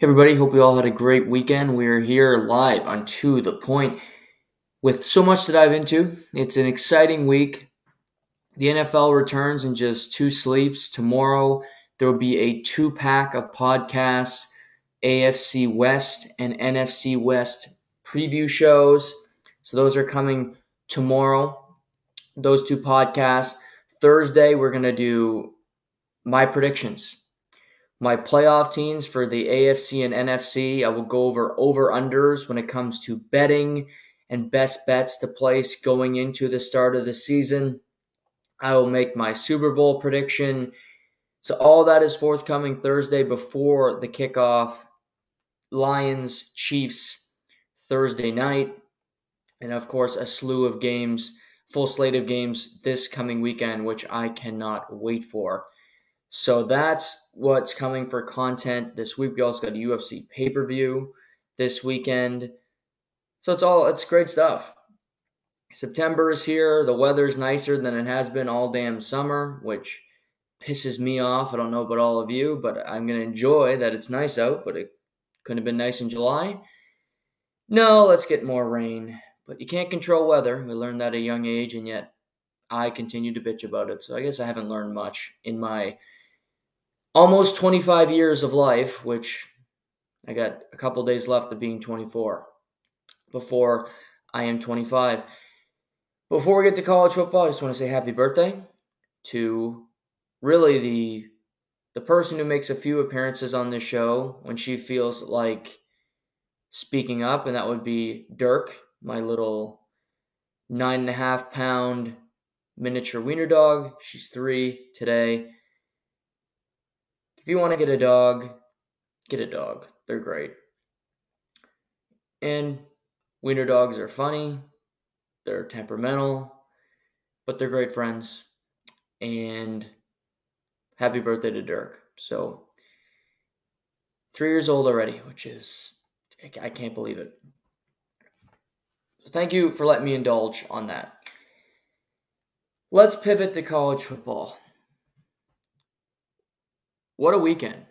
Hey everybody, hope you all had a great weekend. We're here live on To The Point with so much to dive into. It's an exciting week. The NFL returns in just two sleeps. Tomorrow there will be a two pack of podcasts, AFC West and NFC West preview shows. So those are coming tomorrow. Those two podcasts. Thursday, we're going to do my predictions my playoff teams for the AFC and NFC. I will go over over unders when it comes to betting and best bets to place going into the start of the season. I will make my Super Bowl prediction. So all that is forthcoming Thursday before the kickoff. Lions, Chiefs, Thursday night. And of course, a slew of games, full slate of games this coming weekend, which I cannot wait for. So that's what's coming for content this week. We also got a UFC pay per view this weekend. So it's all it's great stuff. September is here. The weather's nicer than it has been all damn summer, which pisses me off. I don't know about all of you, but I'm gonna enjoy that it's nice out, but it couldn't have been nice in July. No, let's get more rain. But you can't control weather. We learned that at a young age, and yet I continue to bitch about it. So I guess I haven't learned much in my almost 25 years of life, which I got a couple days left of being 24 before I am 25. Before we get to college football, I just want to say happy birthday to really the the person who makes a few appearances on this show when she feels like speaking up, and that would be Dirk, my little nine and a half pound miniature wiener dog. She's three today. If you want to get a dog, get a dog. They're great. And wiener dogs are funny, they're temperamental, but they're great friends. And happy birthday to Dirk. So, three years old already, which is, I can't believe it. Thank you for letting me indulge on that. Let's pivot to college football. What a weekend.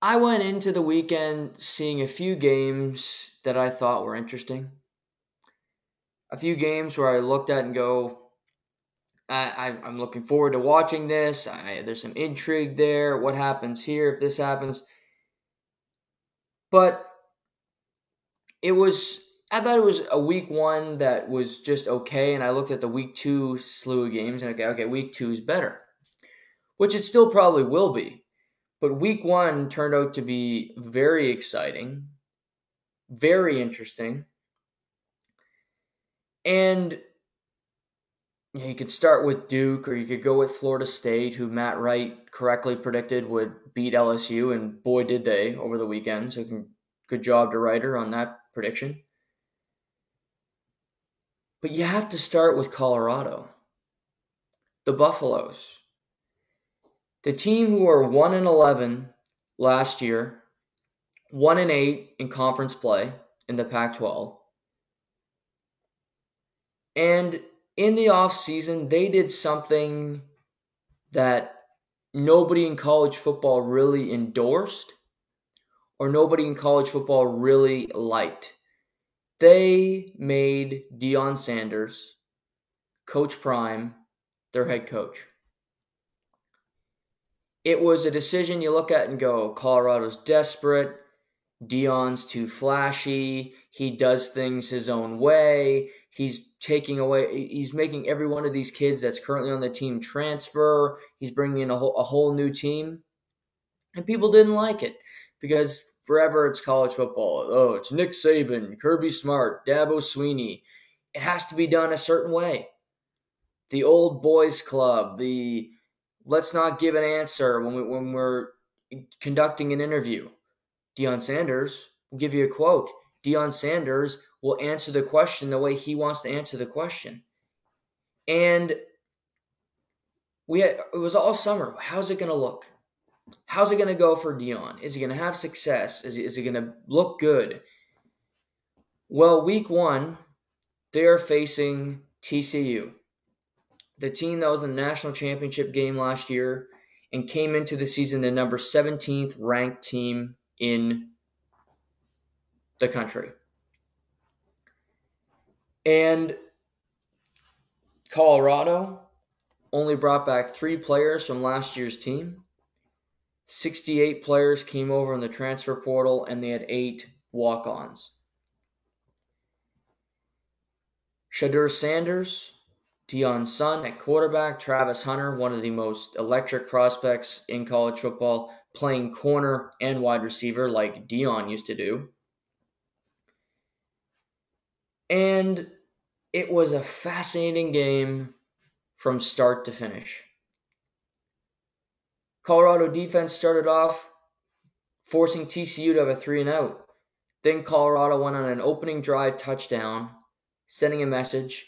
I went into the weekend seeing a few games that I thought were interesting. A few games where I looked at and go, I, am looking forward to watching this. I, there's some intrigue there. What happens here if this happens? But it was, I thought it was a week one that was just okay. And I looked at the week two slew of games and okay, okay, week two is better which it still probably will be. But week one turned out to be very exciting, very interesting. And you, know, you could start with Duke or you could go with Florida State, who Matt Wright correctly predicted would beat LSU, and boy, did they over the weekend. So, good job to Writer on that prediction. But you have to start with Colorado, the Buffaloes the team who are 1 and 11 last year, 1 and 8 in conference play in the Pac 12. And in the offseason, they did something that nobody in college football really endorsed or nobody in college football really liked. They made Deion Sanders, Coach Prime, their head coach it was a decision you look at and go, Colorado's desperate. Deion's too flashy. He does things his own way. He's taking away, he's making every one of these kids that's currently on the team transfer. He's bringing in a whole, a whole new team. And people didn't like it because forever it's college football. Oh, it's Nick Saban, Kirby Smart, Dabo Swinney. It has to be done a certain way. The old boys club, the let's not give an answer when we when we're conducting an interview. Deion Sanders will give you a quote. Deion Sanders will answer the question the way he wants to answer the question. And we had, it was all summer. How's it going to look? How's it going to go for Deion? Is he going to have success? Is he, is he going to look good? Well, week one, they are facing TCU the team that was in the national championship game last year and came into the season the number 17th ranked team in the country. And Colorado only brought back three players from last year's team. 68 players came over in the transfer portal, and they had eight walk ons. Shedeur Sanders, Deion Sun at quarterback, Travis Hunter, one of the most electric prospects in college football, playing corner and wide receiver like Deion used to do. And it was a fascinating game from start to finish. Colorado defense started off forcing TCU to have a three and out. Then Colorado went on an opening drive touchdown, sending a message,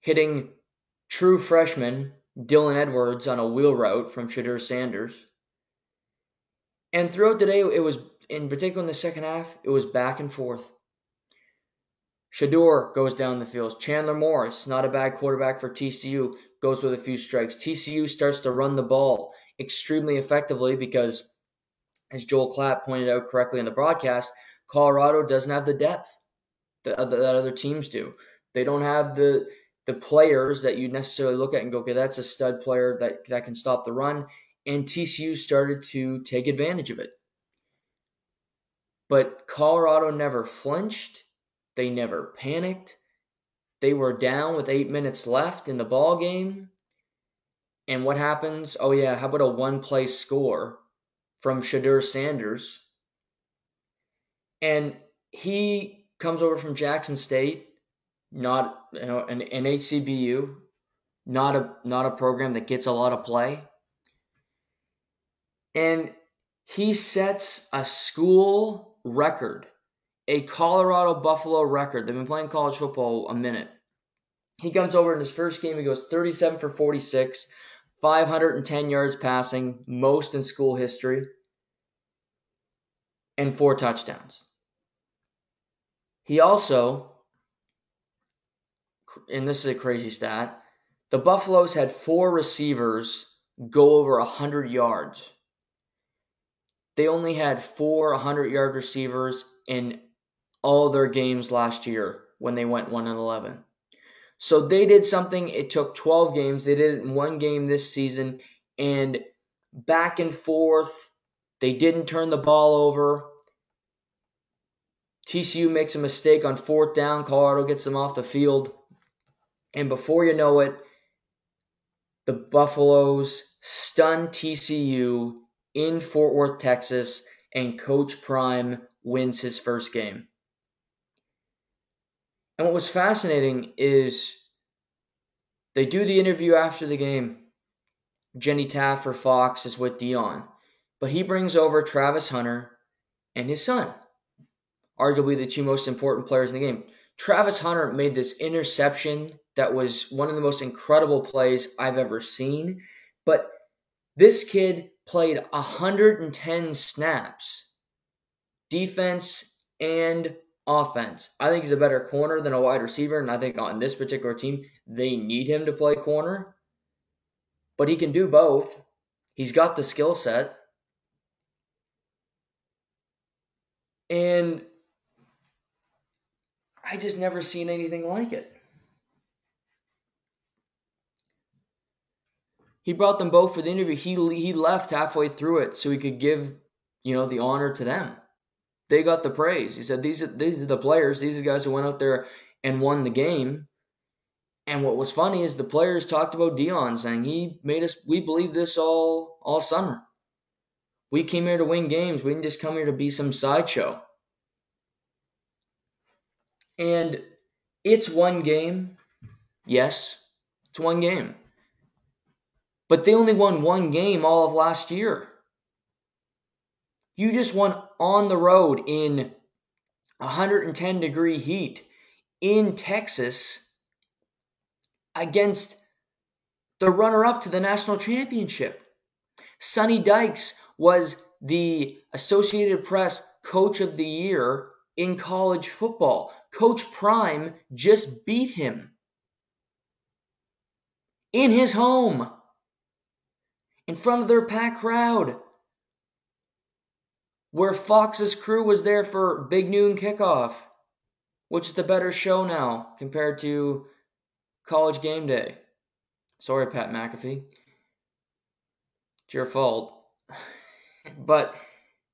hitting true freshman Dylan Edwards on a wheel route from Shedeur Sanders. And throughout the day, it was, in particular in the second half, it was back and forth. Shedeur goes down the field. Chandler Morris, not a bad quarterback for TCU, goes with a few strikes. TCU starts to run the ball extremely effectively because, as Joel Klatt pointed out correctly in the broadcast, Colorado doesn't have the depth that other teams do. They don't have the the players that you necessarily look at and go, okay, that's a stud player that, that can stop the run. And TCU started to take advantage of it. But Colorado never flinched they never panicked. They were down with eight minutes left in the ball game. And what happens? Oh yeah, how about a one play score from Shedeur Sanders? And he comes over from Jackson State, not you know an, an HBCU, not a not a program that gets a lot of play. And he sets a school record a Colorado Buffalo record. They've been playing college football a minute. He comes over in his first game, he goes 37 for 46, 510 yards passing, most in school history, and four touchdowns. He also, and this is a crazy stat, the Buffaloes had four receivers go over 100 yards. They only had four 100 yard receivers in all their games last year when they went 1 and 11. So they did something, it took 12 games. They did it in one game this season and back and forth. They didn't turn the ball over. TCU makes a mistake on fourth down. Colorado gets them off the field. And before you know it, the Buffaloes stun TCU in Fort Worth, Texas, and Coach Prime wins his first game. And what was fascinating is they do the interview after the game. Jenny Taft for Fox is with Deion, but he brings over Travis Hunter and his son, arguably the two most important players in the game. Travis Hunter made this interception that was one of the most incredible plays I've ever seen. But this kid played 110 snaps, defense and offense. I think he's a better corner than a wide receiver, and I think on this particular team, they need him to play corner. But he can do both. He's got the skill set. And I just never seen anything like it. He brought them both for the interview. He he left halfway through it so he could give, you know, the honor to them they got the praise. He said these are these are the players, these are the guys who went out there and won the game. And what was funny is the players talked about Deion saying he made us we believe this all all summer. We came here to win games. We didn't just come here to be some sideshow. And it's one game. Yes, it's one game. But they only won one game all of last year. You just won on the road in 110 degree heat in Texas against the runner up to the national championship. Sonny Dykes was the Associated Press Coach of the Year in college football. Coach Prime just beat him in his home. In front of their packed crowd. Where Fox's crew was there for Big Noon Kickoff, which is the better show now compared to College Game Day. Sorry, Pat McAfee. It's your fault. but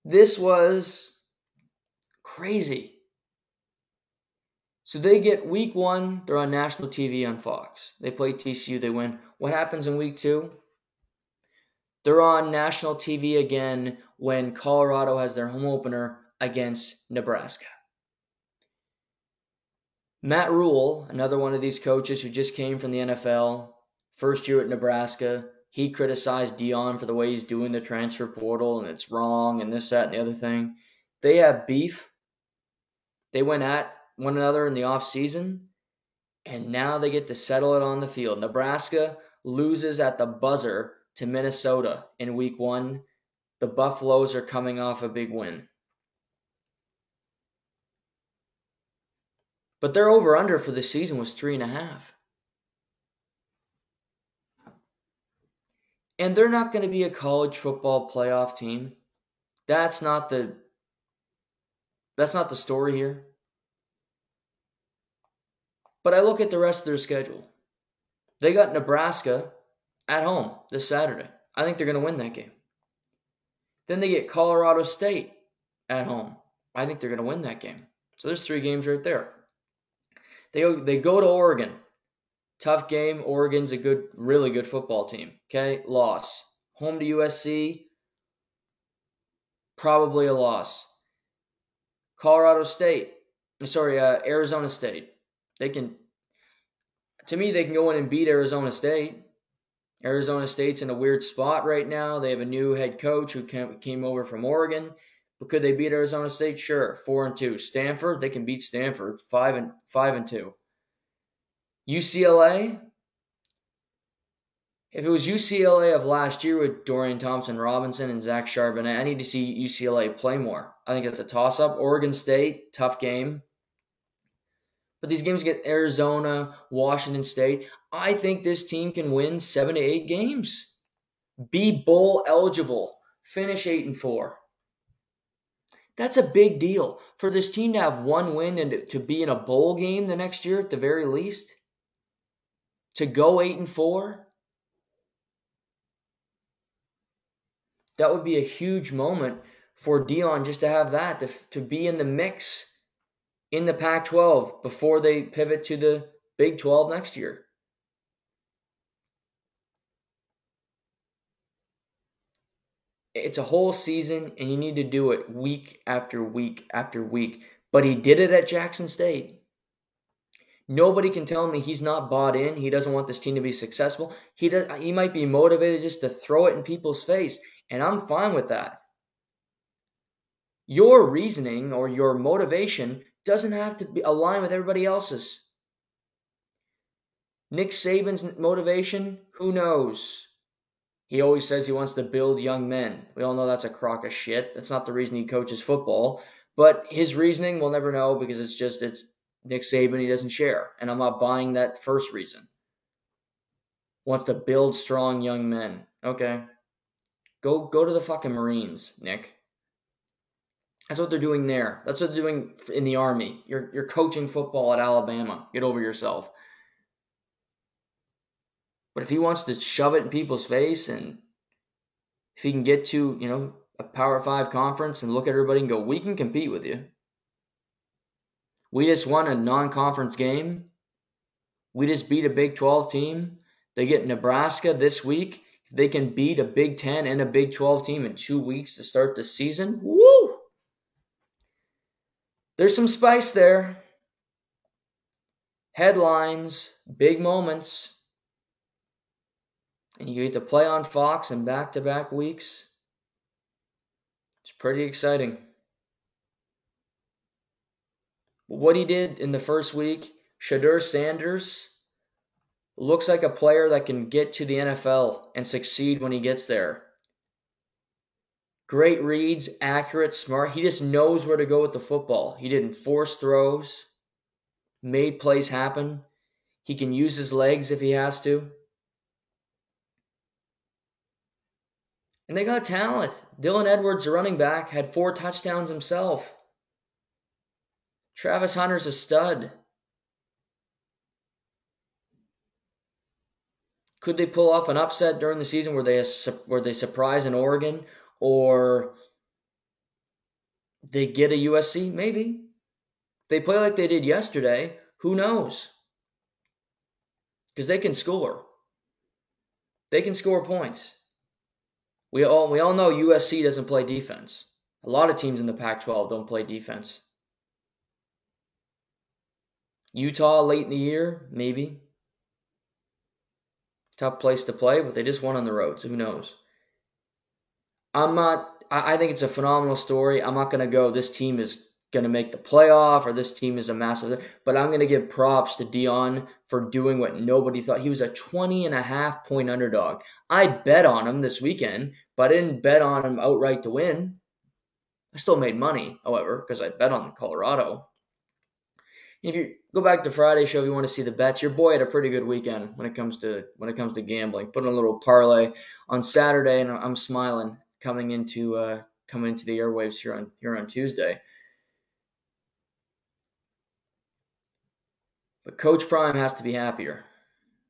this was crazy. So they get week one, they're on national TV on Fox. They play TCU, they win. What happens in week two? They're on national TV again when Colorado has their home opener against Nebraska. Matt Rhule, another one of these coaches who just came from the NFL, first year at Nebraska, he criticized Deion for the way he's doing the transfer portal and it's wrong and this, that, and the other thing. They have beef. They went at one another in the offseason, and now they get to settle it on the field. Nebraska loses at the buzzer to Minnesota in week one. The Buffaloes are coming off a big win. But their over under for the season was three and a half. And they're not going to be a college football playoff team. That's not the that's not the story here. But I look at the rest of their schedule. They got Nebraska at home this Saturday. I think they're going to win that game. Then they get Colorado State at home. I think they're going to win that game. So there's three games right there. They they go to Oregon. Tough game. Oregon's a good, really good football team. Okay, loss. Home to USC. Probably a loss. Colorado State. I'm Sorry, uh, Arizona State. They can, to me, they can go in and beat Arizona State. Arizona State's in a weird spot right now. They have a new head coach who came over from Oregon. But could they beat Arizona State? Sure, four and two. Stanford, they can beat Stanford, five and five and two. UCLA, if it was UCLA of last year with Dorian Thompson Robinson and Zach Charbonnet, I need to see UCLA play more. I think it's a toss up. Oregon State, tough game. But these games get Arizona, Washington State. I think this team can win seven to eight games. Be bowl eligible. Finish eight and four. That's a big deal for this team to have one win and to be in a bowl game the next year at the very least. To go eight and four. That would be a huge moment for Deion just to have that, to, to be in the mix in the Pac 12 before they pivot to the Big 12 next year. It's a whole season, and you need to do it week after week after week. But he did it at Jackson State. Nobody can tell me he's not bought in. He doesn't want this team to be successful. He does. He might be motivated just to throw it in people's face, and I'm fine with that. Your reasoning or your motivation doesn't have to be align with everybody else's. Nick Saban's motivation, who knows? He always says he wants to build young men. We all know that's a crock of shit. That's not the reason he coaches football. But his reasoning, we'll never know because it's just it's Nick Saban. He doesn't share, and I'm not buying that first reason. Wants to build strong young men. Okay, go go to the fucking Marines, Nick. That's what they're doing there. That's what they're doing in the army. You're you're coaching football at Alabama. Get over yourself. But if he wants to shove it in people's face and if he can get to, you know, a Power 5 conference and look at everybody and go, "We can compete with you." We just won a non-conference game. We just beat a Big 12 team. They get Nebraska this week. If they can beat a Big 10 and a Big 12 team in 2 weeks to start the season, woo! There's some spice there. Headlines, big moments. And you get to play on Fox in back to back weeks. It's pretty exciting. What he did in the first week, Shedeur Sanders looks like a player that can get to the NFL and succeed when he gets there. Great reads, accurate, smart. He just knows where to go with the football. He didn't force throws, made plays happen. He can use his legs if he has to. And they got talent. Dylan Edwards, the running back, had four touchdowns himself. Travis Hunter's a stud. Could they pull off an upset during the season where they where they surprise in Oregon or they get a USC? Maybe. they play like they did yesterday, who knows? Because they can score. They can score points. We all we all know USC doesn't play defense. A lot of teams in the Pac-12 don't play defense. Utah late in the year, maybe. Tough place to play, but they just won on the road, so who knows? I'm not. I think it's a phenomenal story. I'm not going to go. This team is going to make the playoff, or this team is a massive. But I'm going to give props to Deion for doing what nobody thought. He was a 20 and a half point underdog. I bet on him this weekend, but I didn't bet on him outright to win. I still made money, however, because I bet on Colorado. If you go back to Friday show, if you want to see the bets, your boy had a pretty good weekend when it comes to when it comes to gambling. Put in a little parlay on Saturday, and I'm smiling coming into uh, coming into the airwaves here on here on Tuesday. But Coach Prime has to be happier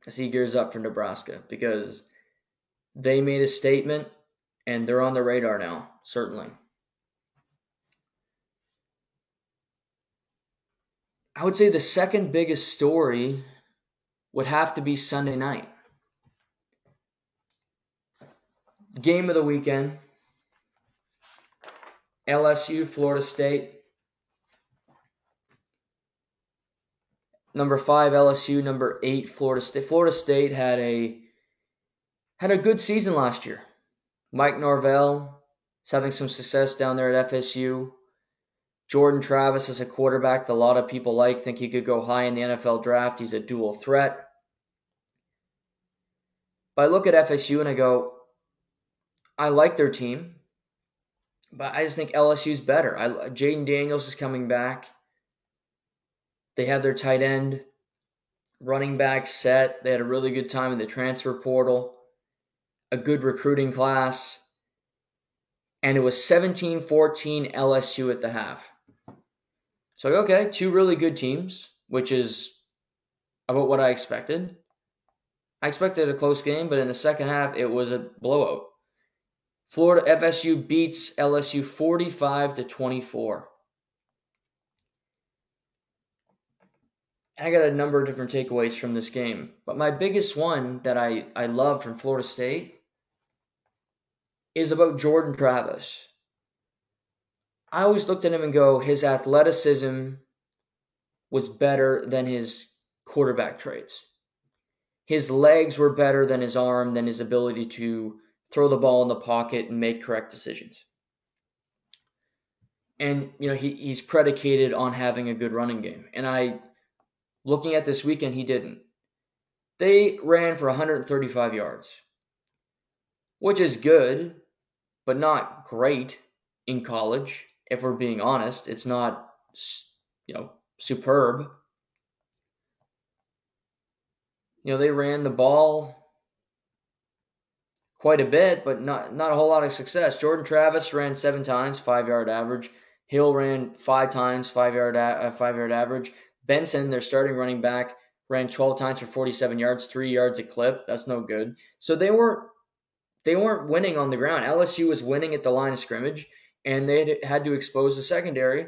as he gears up for Nebraska because they made a statement and they're on the radar now, certainly. I would say the second biggest story would have to be Sunday night. Game of the weekend LSU, Florida State. Number five, LSU. Number eight, Florida State. Florida State had a had a good season last year. Mike Norvell is having some success down there at FSU. Jordan Travis is a quarterback that a lot of people like, think he could go high in the NFL draft. He's a dual threat. But I look at FSU and I go, I like their team, but I just think LSU's better. I, Jayden Daniels is coming back. They have their tight end, running back set. They had a really good time in the transfer portal, a good recruiting class. And it was 17 14 LSU at the half. So, okay, two really good teams, which is about what I expected. I expected a close game, but in the second half, it was a blowout. Florida FSU beats LSU 45 to 24. I got a number of different takeaways from this game, but my biggest one that I, I love from Florida State is about Jordan Travis. I always looked at him and go, his athleticism was better than his quarterback traits. His legs were better than his arm, than his ability to throw the ball in the pocket and make correct decisions. And, you know, he, he's predicated on having a good running game. And I, looking at this weekend, he didn't. They ran for 135 yards, which is good, but not great in college if we're being honest. It's not, you know, superb. You know, they ran the ball quite a bit, but not not a whole lot of success. Jordan Travis ran seven times, five yard average. Hill ran five times, five yard uh, five yard average. Benson, their starting running back, ran 12 times for 47 yards, three yards a clip. That's no good. So they weren't they weren't winning on the ground. LSU was winning at the line of scrimmage, and they had to expose the secondary.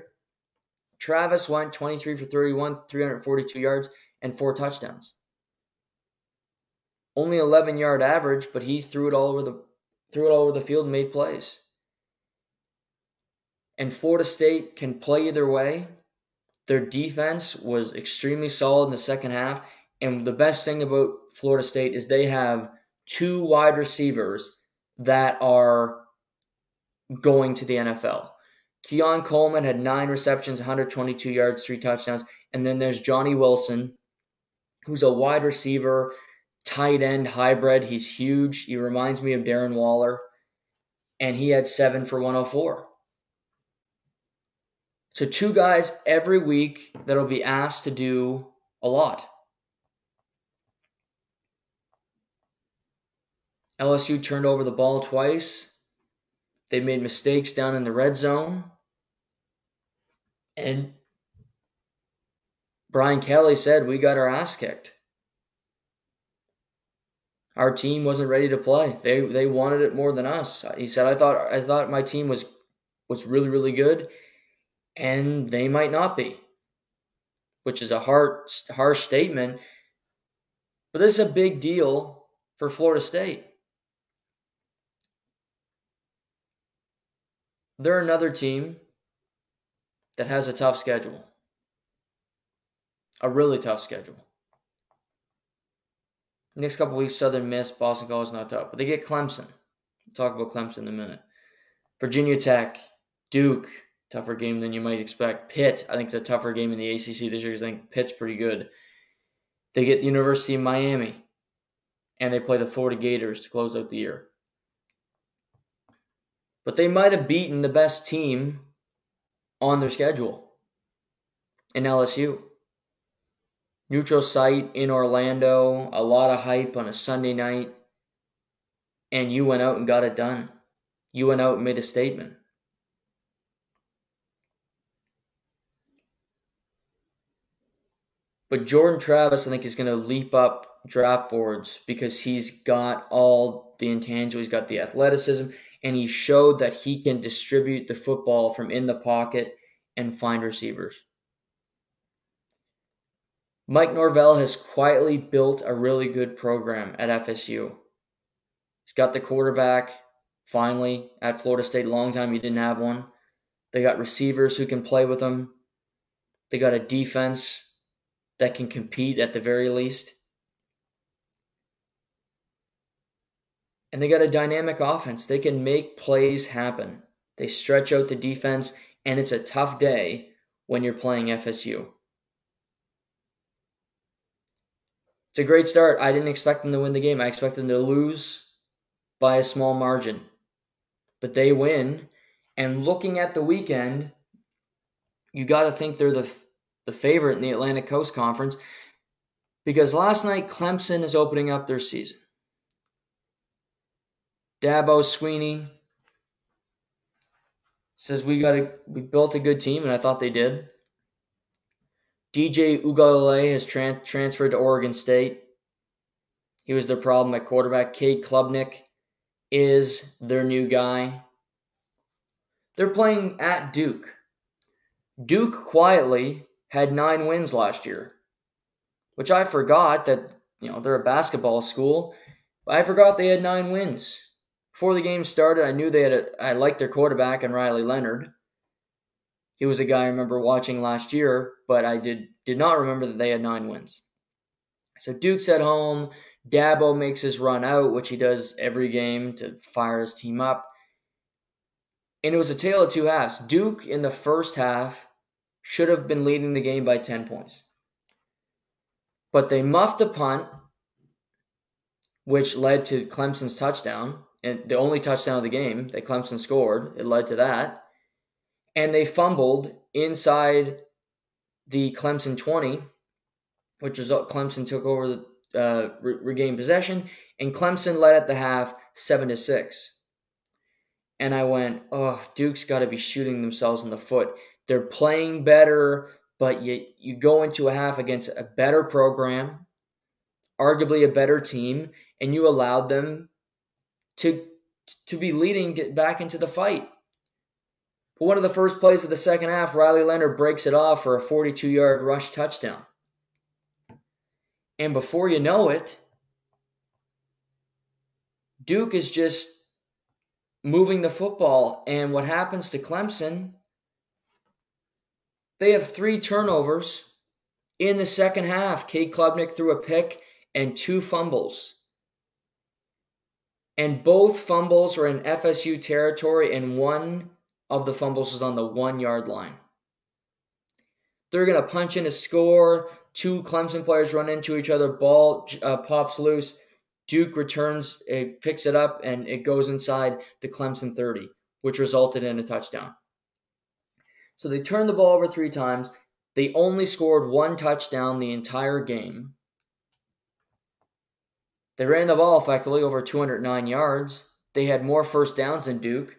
Travis went 23 for 31, 342 yards, and four touchdowns. Only 11 yard average, but he threw it all over the threw it all over the field and made plays. And Florida State can play either way. Their defense was extremely solid in the second half. And the best thing about Florida State is they have two wide receivers that are going to the NFL. Keon Coleman had nine receptions, 122 yards, three touchdowns. And then there's Johnny Wilson, who's a wide receiver, tight end hybrid. He's huge. He reminds me of Darren Waller. And he had seven for 104. So, two guys every week that'll be asked to do a lot. LSU turned over the ball twice. They made mistakes down in the red zone. And Brian Kelly said, We got our ass kicked. Our team wasn't ready to play. They they wanted it more than us. He said, I thought I thought my team was was really, really good, and they might not be. Which is a hard harsh statement. But this is a big deal for Florida State. They're another team that has a tough schedule. A really tough schedule. Next couple weeks, Southern Miss, Boston College, is not tough. But they get Clemson. We'll talk about Clemson in a minute. Virginia Tech, Duke, tougher game than you might expect. Pitt, I think it's a tougher game in the ACC this year because I think Pitt's pretty good. They get the University of Miami, and they play the Florida Gators to close out the year. But they might have beaten the best team on their schedule in LSU. Neutral site in Orlando, a lot of hype on a Sunday night, and you went out and got it done. You went out and made a statement. But Jordan Travis, I think, is going to leap up draft boards because he's got all the intangible. He's got the athleticism, and he showed that he can distribute the football from in the pocket and find receivers. Mike Norvell has quietly built a really good program at FSU. He's got the quarterback finally at Florida State. Long time he didn't have one. They got receivers who can play with him. They got a defense that can compete at the very least. And they got a dynamic offense. They can make plays happen. They stretch out the defense, and it's a tough day when you're playing FSU. It's a great start. I didn't expect them to win the game. I expected them to lose by a small margin. But they win. And looking at the weekend, you got to think they're the the favorite in the Atlantic Coast Conference because last night Clemson is opening up their season. Dabo Swinney says we got a we built a good team, and I thought they did. DJ Uiagalelei has tran- transferred to Oregon State. He was their problem at quarterback. Cade Klubnik is their new guy. They're playing at Duke. Duke quietly had nine wins last year, which I forgot that, you know, they're a basketball school. I forgot they had nine wins. Before the game started, I knew they had a, I liked their quarterback and Riley Leonard. He was a guy I remember watching last year, but I did did not remember that they had nine wins. So Duke's at home. Dabo makes his run out, which he does every game to fire his team up. And it was a tale of two halves. Duke in the first half should have been leading the game by 10 points. But they muffed a punt, which led to Clemson's touchdown, and the only touchdown of the game that Clemson scored. It led to that. And they fumbled inside the Clemson 20, which result Clemson took over the uh, re- regained possession, and Clemson led at the half seven to six. And I went, oh, Duke's got to be shooting themselves in the foot. They're playing better, but you you go into a half against a better program, arguably a better team, and you allowed them to to be leading get back into the fight. But one of the first plays of the second half, Riley Leonard breaks it off for a 42 yard rush touchdown. And before you know it, Duke is just moving the football. And what happens to Clemson? They have three turnovers in the second half. Cade Klubnik threw a pick and two fumbles. And both fumbles were in FSU territory, and one of the fumbles was on the one yard line. They're going to punch in a score. Two Clemson players run into each other. Ball uh, pops loose. Duke returns, it picks it up, and it goes inside the Clemson 30, which resulted in a touchdown. So they turned the ball over three times. They only scored one touchdown the entire game. They ran the ball effectively over 209 yards. They had more first downs than Duke,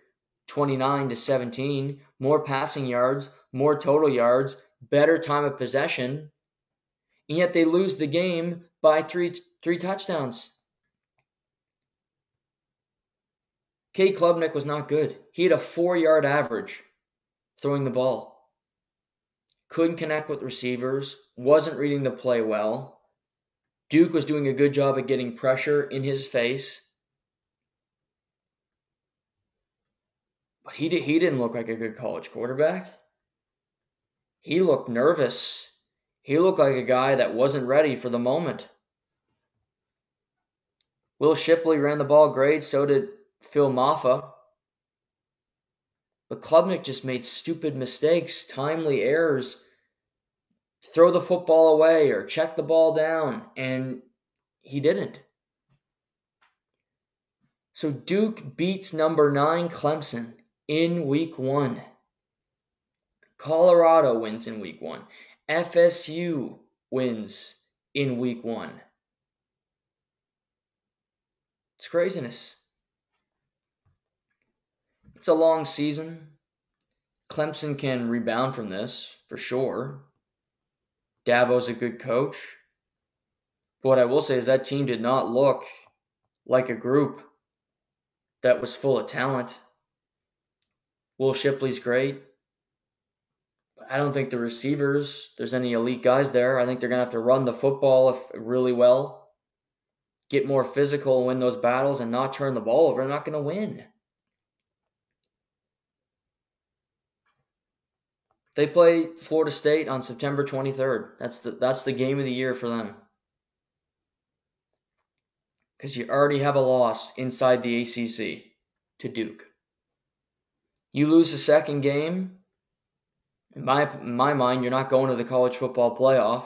29 to 17, more passing yards, more total yards, better time of possession, and yet they lose the game by three three touchdowns. Cade Klubnik was not good. He had a four yard average throwing the ball. Couldn't connect with receivers, wasn't reading the play well. Duke was doing a good job at getting pressure in his face. But he, did, he didn't look like a good college quarterback. He looked nervous. He looked like a guy that wasn't ready for the moment. Will Shipley ran the ball great, so did Phil Mafah. But Klubnik just made stupid mistakes, timely errors. Throw the football away or check the ball down, and he didn't. So Duke beats number nine Clemson in week one. Colorado wins in week one. FSU wins in week one. It's craziness. It's a long season. Clemson can rebound from this for sure. Dabo's a good coach. But what I will say is that team did not look like a group that was full of talent. Will Shipley's great. I don't think the receivers, there's any elite guys there. I think they're going to have to run the football if, really well, get more physical, win those battles, and not turn the ball over. They're not going to win. They play Florida State on September 23rd. That's the that's the game of the year for them. Cuz you already have a loss inside the ACC to Duke. You lose the second game, in my in my mind, you're not going to the college football playoff.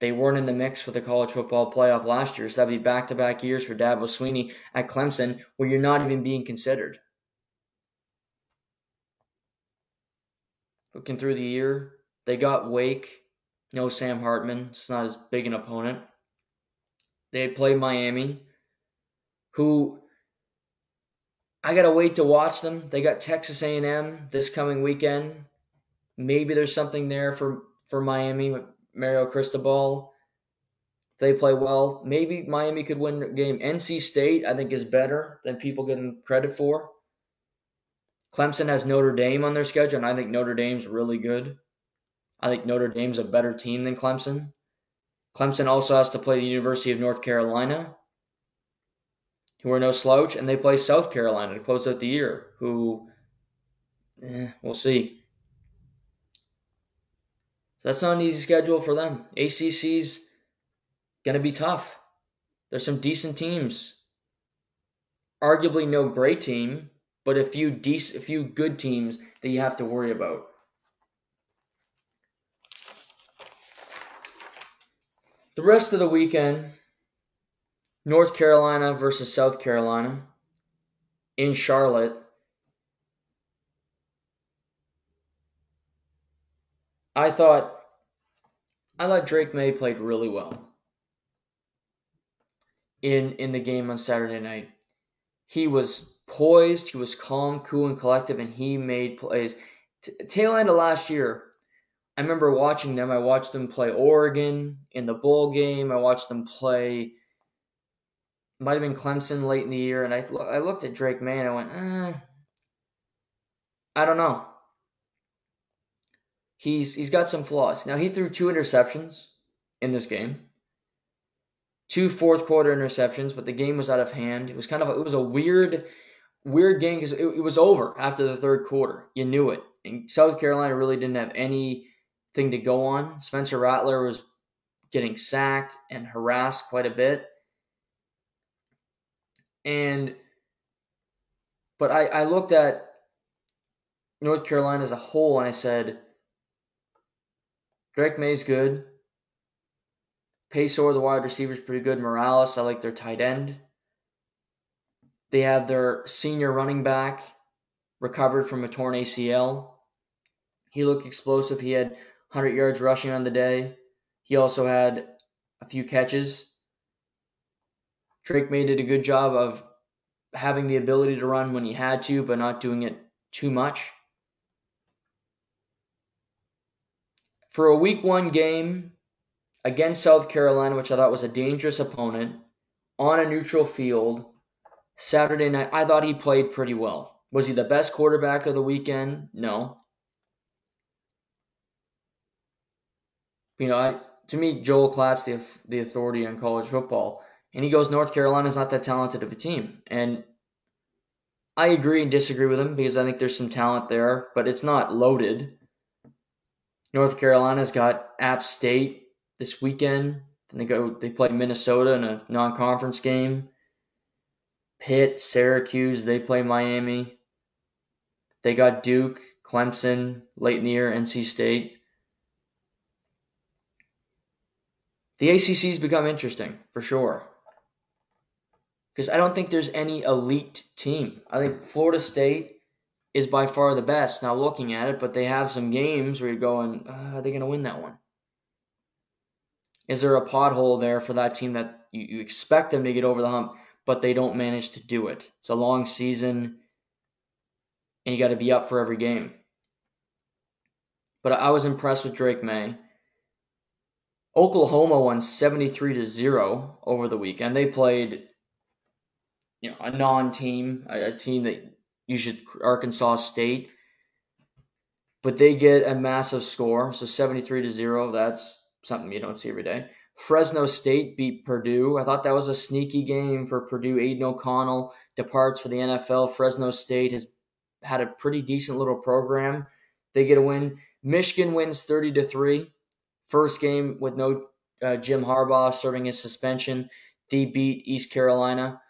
They weren't in the mix for the college football playoff last year, so that'd be back to back years for Dabo Swinney at Clemson, where you're not even being considered. Looking through the year, they got Wake. No Sam Hartman. It's not as big an opponent. They played Miami, who I gotta wait to watch them. They got Texas A&M this coming weekend. Maybe there's something there for for Miami with Mario Cristobal. If they play well, maybe Miami could win the game. NC State, I think, is better than people getting credit for. Clemson has Notre Dame on their schedule, and I think Notre Dame's really good. I think Notre Dame's a better team than Clemson. Clemson also has to play the University of North Carolina, who are no slouch, and they play South Carolina to close out the year, who, eh, we'll see. So that's not an easy schedule for them. ACC's going to be tough. There's some decent teams. Arguably no great team, but a few decent, a few good teams that you have to worry about. The rest of the weekend, North Carolina versus South Carolina in Charlotte. I thought I thought Drake Maye played really well in in the game on Saturday night. He was poised, he was calm, cool, and collective, and he made plays. T- tail end of last year, I remember watching them. I watched them play Oregon in the bowl game. I watched them play might have been Clemson late in the year, and I I looked at Drake Maye and I went, eh, I don't know. He's he's got some flaws. Now he threw two interceptions in this game, two fourth quarter interceptions, but the game was out of hand. It was kind of a, it was a weird weird game because it, it was over after the third quarter. You knew it, and South Carolina really didn't have anything to go on. Spencer Rattler was getting sacked and harassed quite a bit. And but I, I looked at North Carolina as a whole and I said, Drake Maye's good. Paysour, the wide receiver, is pretty good. Morales, I like their tight end. They have their senior running back recovered from a torn ACL. He looked explosive. He had 100 yards rushing on the day. He also had a few catches. Drake Maye did a good job of having the ability to run when he had to, but not doing it too much. For a week one game against South Carolina, which I thought was a dangerous opponent, on a neutral field, Saturday night, I thought he played pretty well. Was he the best quarterback of the weekend? No. You know, I, to me, Joel Klatt's the the authority on college football, and he goes North Carolina's not that talented of a team, and I agree and disagree with him because I think there's some talent there, but it's not loaded. North Carolina's got App State this weekend. Then they go they play Minnesota in a non-conference game. Pitt, Syracuse, they play Miami. They got Duke, Clemson late in the year, NC State. The ACC's become interesting for sure. Because I don't think there's any elite team. I think Florida State is by far the best now looking at it, but they have some games where you're going, uh, are they going to win that one? Is there a pothole there for that team that you, you expect them to get over the hump, but they don't manage to do it? It's a long season, and you got to be up for every game. But I was impressed with Drake Maye. Oklahoma won 73 to 0 over the weekend. They played you know, a non-team, a, a team that you should Arkansas State, but they get a massive score, so 73 to 0. That's something you don't see every day. Fresno State beat Purdue. I thought that was a sneaky game for Purdue. Aidan O'Connell departs for the NFL. Fresno State has had a pretty decent little program. They get a win. Michigan wins 30 to 3. First game with no uh, Jim Harbaugh serving his suspension. They beat East Carolina.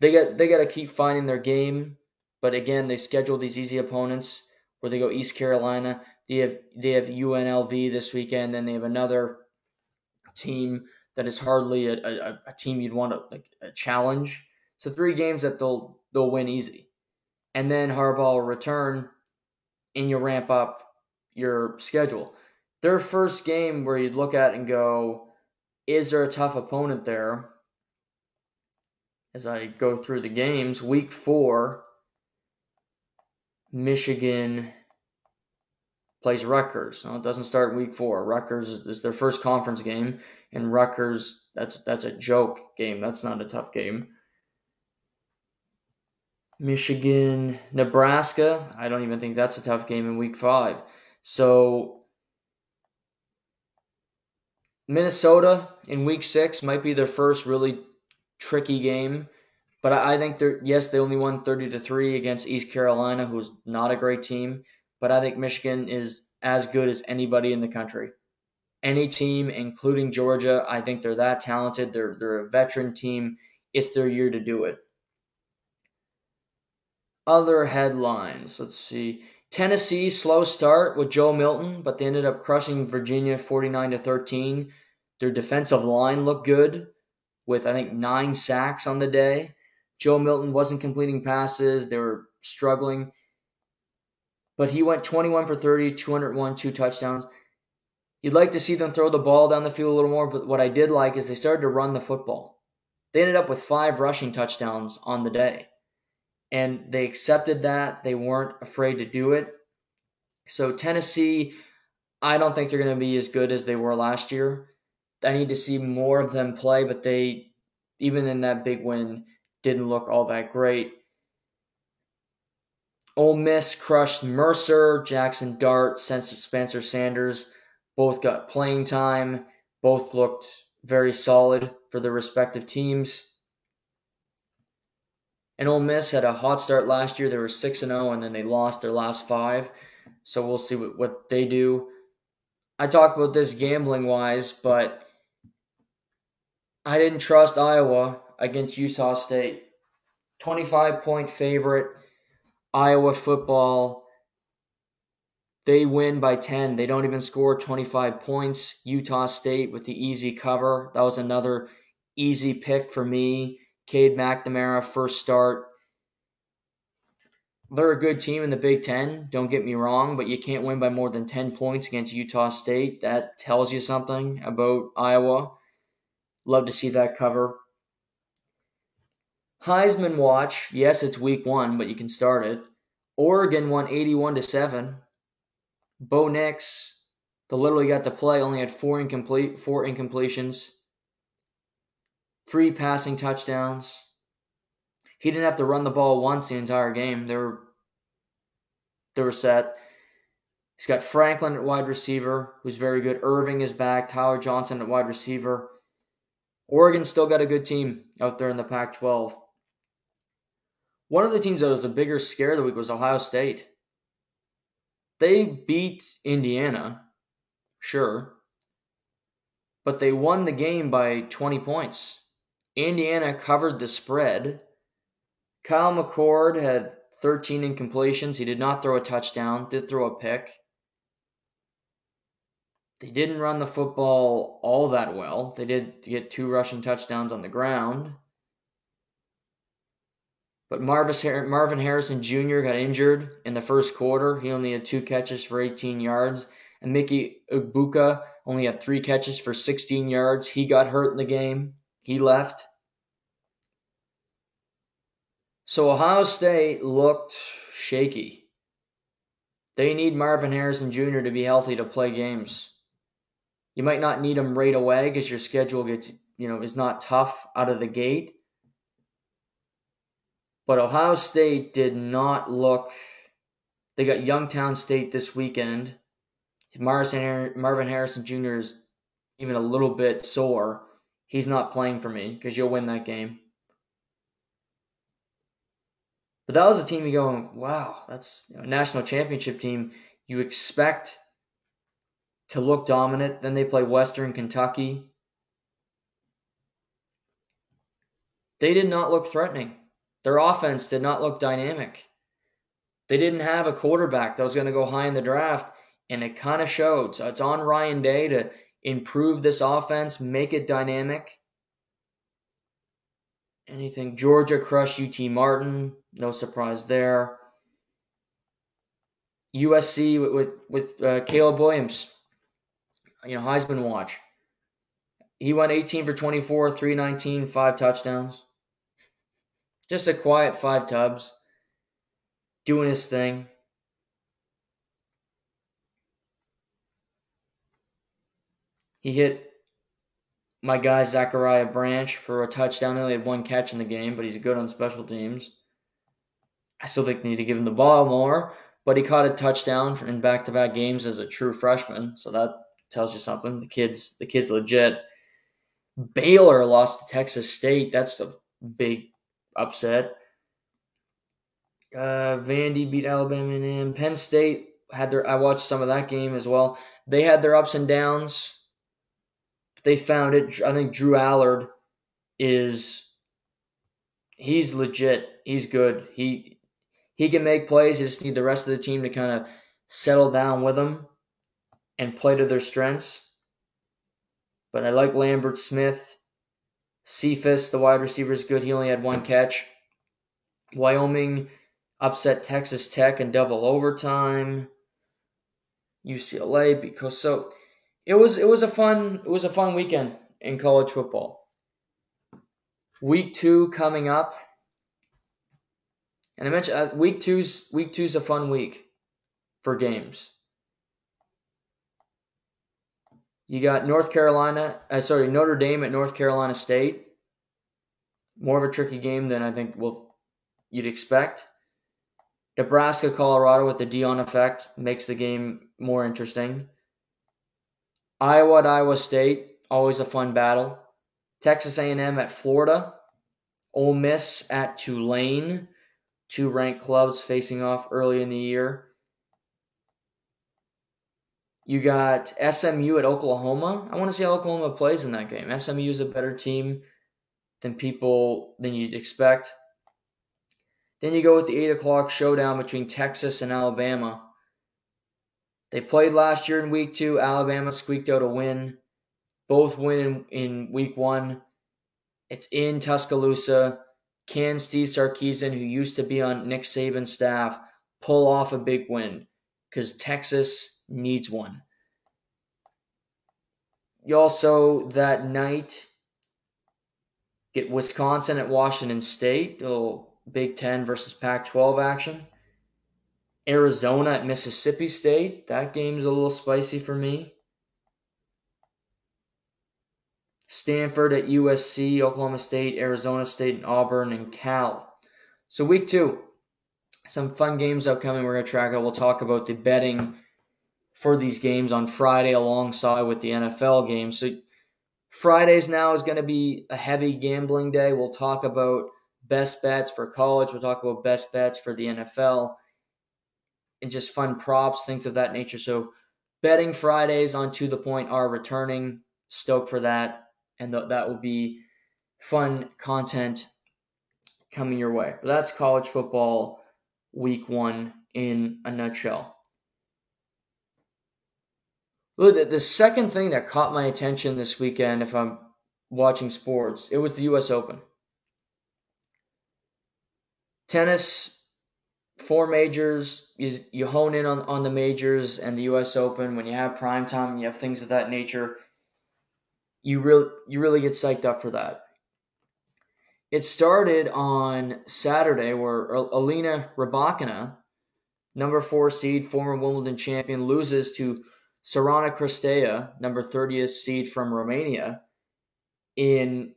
They got they got to keep finding their game, but again, they schedule these easy opponents where they go East Carolina. They have they have UNLV this weekend, and they have another team that is hardly a, a, a team you'd want to like a challenge. So three games that they'll they'll win easy, and then Harbaugh will return, and you ramp up your schedule. Their first game where you'd look at and go, is there a tough opponent there? As I go through the games, week four, Michigan plays Rutgers. No, it doesn't start week four. Rutgers is their first conference game, and Rutgers that's that's a joke game. That's not a tough game. Michigan, Nebraska. I don't even think that's a tough game in week five. So Minnesota in week six might be their first really tricky game. But I think they're yes, they only won thirty to three against East Carolina, who's not a great team but I think Michigan is as good as anybody in the country. Any team, including Georgia, I think they're that talented. They're they're a veteran team. It's their year to do it. Other headlines. Let's see. Tennessee slow start with Joe Milton, but they ended up crushing Virginia 49 to 13. Their defensive line looked good with I think 9 sacks on the day. Joe Milton wasn't completing passes. They were struggling but he went 21 for 30, 201, two touchdowns. You'd like to see them throw the ball down the field a little more, but what I did like is they started to run the football. They ended up with five rushing touchdowns on the day. And they accepted that. They weren't afraid to do it. So, Tennessee, I don't think they're going to be as good as they were last year. I need to see more of them play, but they, even in that big win, didn't look all that great. Ole Miss crushed Mercer, Jackson Dart, Spencer Sanders. Both got playing time. Both looked very solid for their respective teams. And Ole Miss had a hot start last year. They were 6 and 0, and then they lost their last five. So we'll see what, what they do. I talked about this gambling wise, but I didn't trust Iowa against Utah State. 25 point favorite. Iowa football, they win by 10. They don't even score 25 points. Utah State with the easy cover. That was another easy pick for me. Cade McNamara, first start. They're a good team in the Big Ten, don't get me wrong, but you can't win by more than 10 points against Utah State. That tells you something about Iowa. Love to see that cover. Heisman watch. Yes, it's week one, but you can start it. Oregon won 81 to 7. Bo Nix, the he got to play, only had four incomplete, four incompletions, three passing touchdowns. He didn't have to run the ball once the entire game. They were they were set. He's got Franklin at wide receiver, who's very good. Irving is back. Tyler Johnson at wide receiver. Oregon still got a good team out there in the Pac 12. One of the teams that was a bigger scare of the week was Ohio State. They beat Indiana, sure, but they won the game by 20 points. Indiana covered the spread. Kyle McCord had 13 incompletions. He did not throw a touchdown, did throw a pick. They didn't run the football all that well. They did get two rushing touchdowns on the ground. But Marvin Harrison Jr. got injured in the first quarter. He only had two catches for 18 yards. And Mickey Egbuka only had three catches for 16 yards. He got hurt in the game. He left. So Ohio State looked shaky. They need Marvin Harrison Jr. to be healthy to play games. You might not need him right away because your schedule gets, you know, is not tough out of the gate. But Ohio State did not look. They got Youngstown State this weekend. Marvin Harrison Jr. is even a little bit sore. He's not playing for me because you'll win that game. But that was a team you go, wow, that's a national championship team. You expect to look dominant. Then they play Western Kentucky. They did not look threatening. Their offense did not look dynamic. They didn't have a quarterback that was going to go high in the draft, and it kind of showed. So it's on Ryan Day to improve this offense, make it dynamic. Anything Georgia crush UT Martin, no surprise there. USC with with, with uh, Caleb Williams, you know Heisman watch. He went 18 for 24, 319, five touchdowns. Just a quiet five tubs, doing his thing. He hit my guy Zachariah Branch for a touchdown. He only had one catch in the game, but he's good on special teams. I still think they need to give him the ball more, but he caught a touchdown in back-to-back games as a true freshman, so that tells you something. The kid's the kid's legit. Baylor lost to Texas State. That's the big upset. Uh, Vandy beat Alabama and Penn State had their. I watched some of that game as well. They had their ups and downs. They found it. I think Drew Allard is. He's legit. He's good. He he can make plays. You just need the rest of the team to kind of settle down with him and play to their strengths. But I like Lambert Smith. Cephas, the wide receiver, is good. He only had one catch. Wyoming upset Texas Tech in double overtime. UCLA because so it was it was a fun it was a fun weekend in college football. Week two coming up, and I mentioned uh, week two's week two's a fun week for games. You got North Carolina, uh, sorry, Notre Dame at North Carolina State. More of a tricky game than I think well you'd expect. Nebraska, Colorado with the Deion effect makes the game more interesting. Iowa at Iowa State, always a fun battle. Texas A&M at Florida. Ole Miss at Tulane, two ranked clubs facing off early in the year. You got SMU at Oklahoma. I want to see how Oklahoma plays in that game. SMU is a better team than people than you'd expect. Then you go with the eight o'clock showdown between Texas and Alabama. They played last year in week two. Alabama squeaked out a win. Both win in, in week one. It's in Tuscaloosa. Can Steve Sarkisian, who used to be on Nick Saban's staff, pull off a big win? Because Texas needs one. You also that night Get Wisconsin at Washington State, little Big Ten versus Pac 12 action. Arizona at Mississippi State, that game's a little spicy for me. Stanford at USC, Oklahoma State, Arizona State, and Auburn and Cal. So, week two, some fun games upcoming. We're going to track it. We'll talk about the betting for these games on Friday alongside with the NFL games. So, Fridays now is going to be a heavy gambling day. We'll talk about best bets for college. We'll talk about best bets for the NFL and just fun props, things of that nature. So, betting Fridays on To The Point are returning. Stoked for that. And th- that will be fun content coming your way. But that's college football week one in a nutshell. Well, the, second thing that caught my attention this weekend, if I'm watching sports, it was the U.S. Open. Tennis, four majors. You, you hone in on, on the majors and the U.S. Open. When you have prime time, you have things of that nature. You really you really get psyched up for that. It started on Saturday where Alina Rybakina, number four seed, former Wimbledon champion, loses to Sorana Cirstea, number 30th seed from Romania, in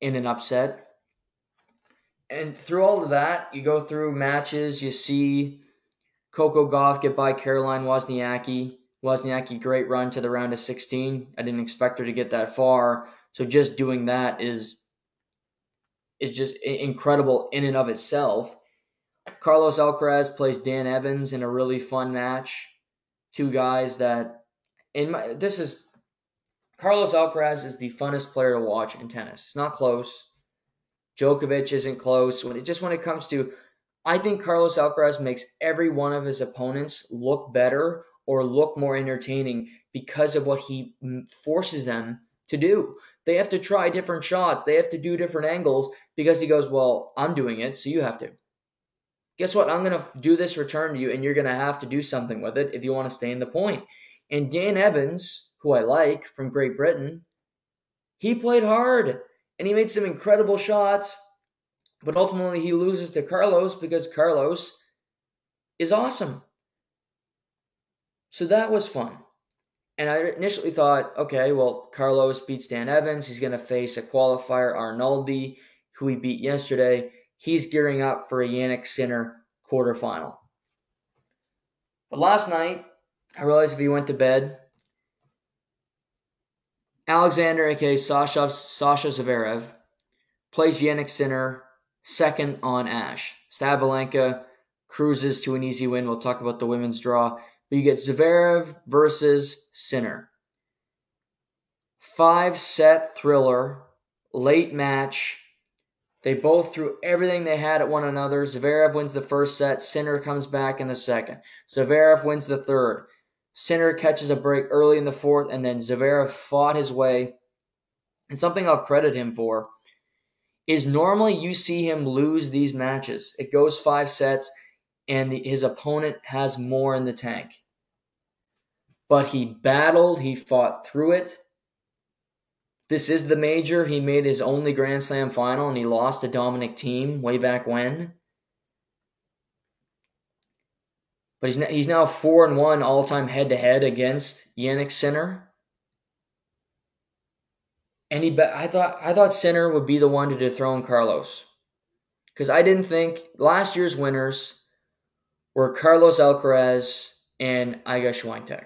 in an upset. And through all of that, you go through matches, you see Coco Gauff get by Caroline Wozniacki. Wozniacki, great run to the round of 16. I didn't expect her to get that far. So just doing that is is just incredible in and of itself. Carlos Alcaraz plays Dan Evans in a really fun match two guys that in my this is Carlos Alcaraz is the funnest player to watch in tennis. It's not close. Djokovic isn't close. When it just when it comes to I think Carlos Alcaraz makes every one of his opponents look better or look more entertaining because of what he forces them to do. They have to try different shots. They have to do different angles because he goes, "Well, I'm doing it, so you have to." Guess what? I'm going to do this return to you, and you're going to have to do something with it if you want to stay in the point. And Dan Evans, who I like from Great Britain, he played hard and he made some incredible shots, but ultimately he loses to Carlos because Carlos is awesome. So that was fun. And I initially thought, okay, well, Carlos beats Dan Evans. He's going to face a qualifier, Arnaldi, who he beat yesterday he's gearing up for a Jannik Sinner quarterfinal. But last night, I realized if he went to bed, Alexander, aka Sasha, Sasha Zverev, plays Jannik Sinner second on Ash. Sabalenka cruises to an easy win. We'll talk about the women's draw. But you get Zverev versus Sinner. Five set thriller, late match they both threw everything they had at one another. Zverev wins the first set. Sinner comes back in the second. Zverev wins the third. Sinner catches a break early in the fourth, and then Zverev fought his way. And something I'll credit him for is normally you see him lose these matches. It goes five sets, and the, his opponent has more in the tank. But he battled, he fought through it, this is the major. He made his only Grand Slam final and he lost to Dominic Thiem way back when. But he's now, he's now 4 and 1 all time head to head against Jannik Sinner. And he I thought I thought Sinner would be the one to dethrone Carlos. Cuz I didn't think last year's winners were Carlos Alcaraz and Iga Swiatek.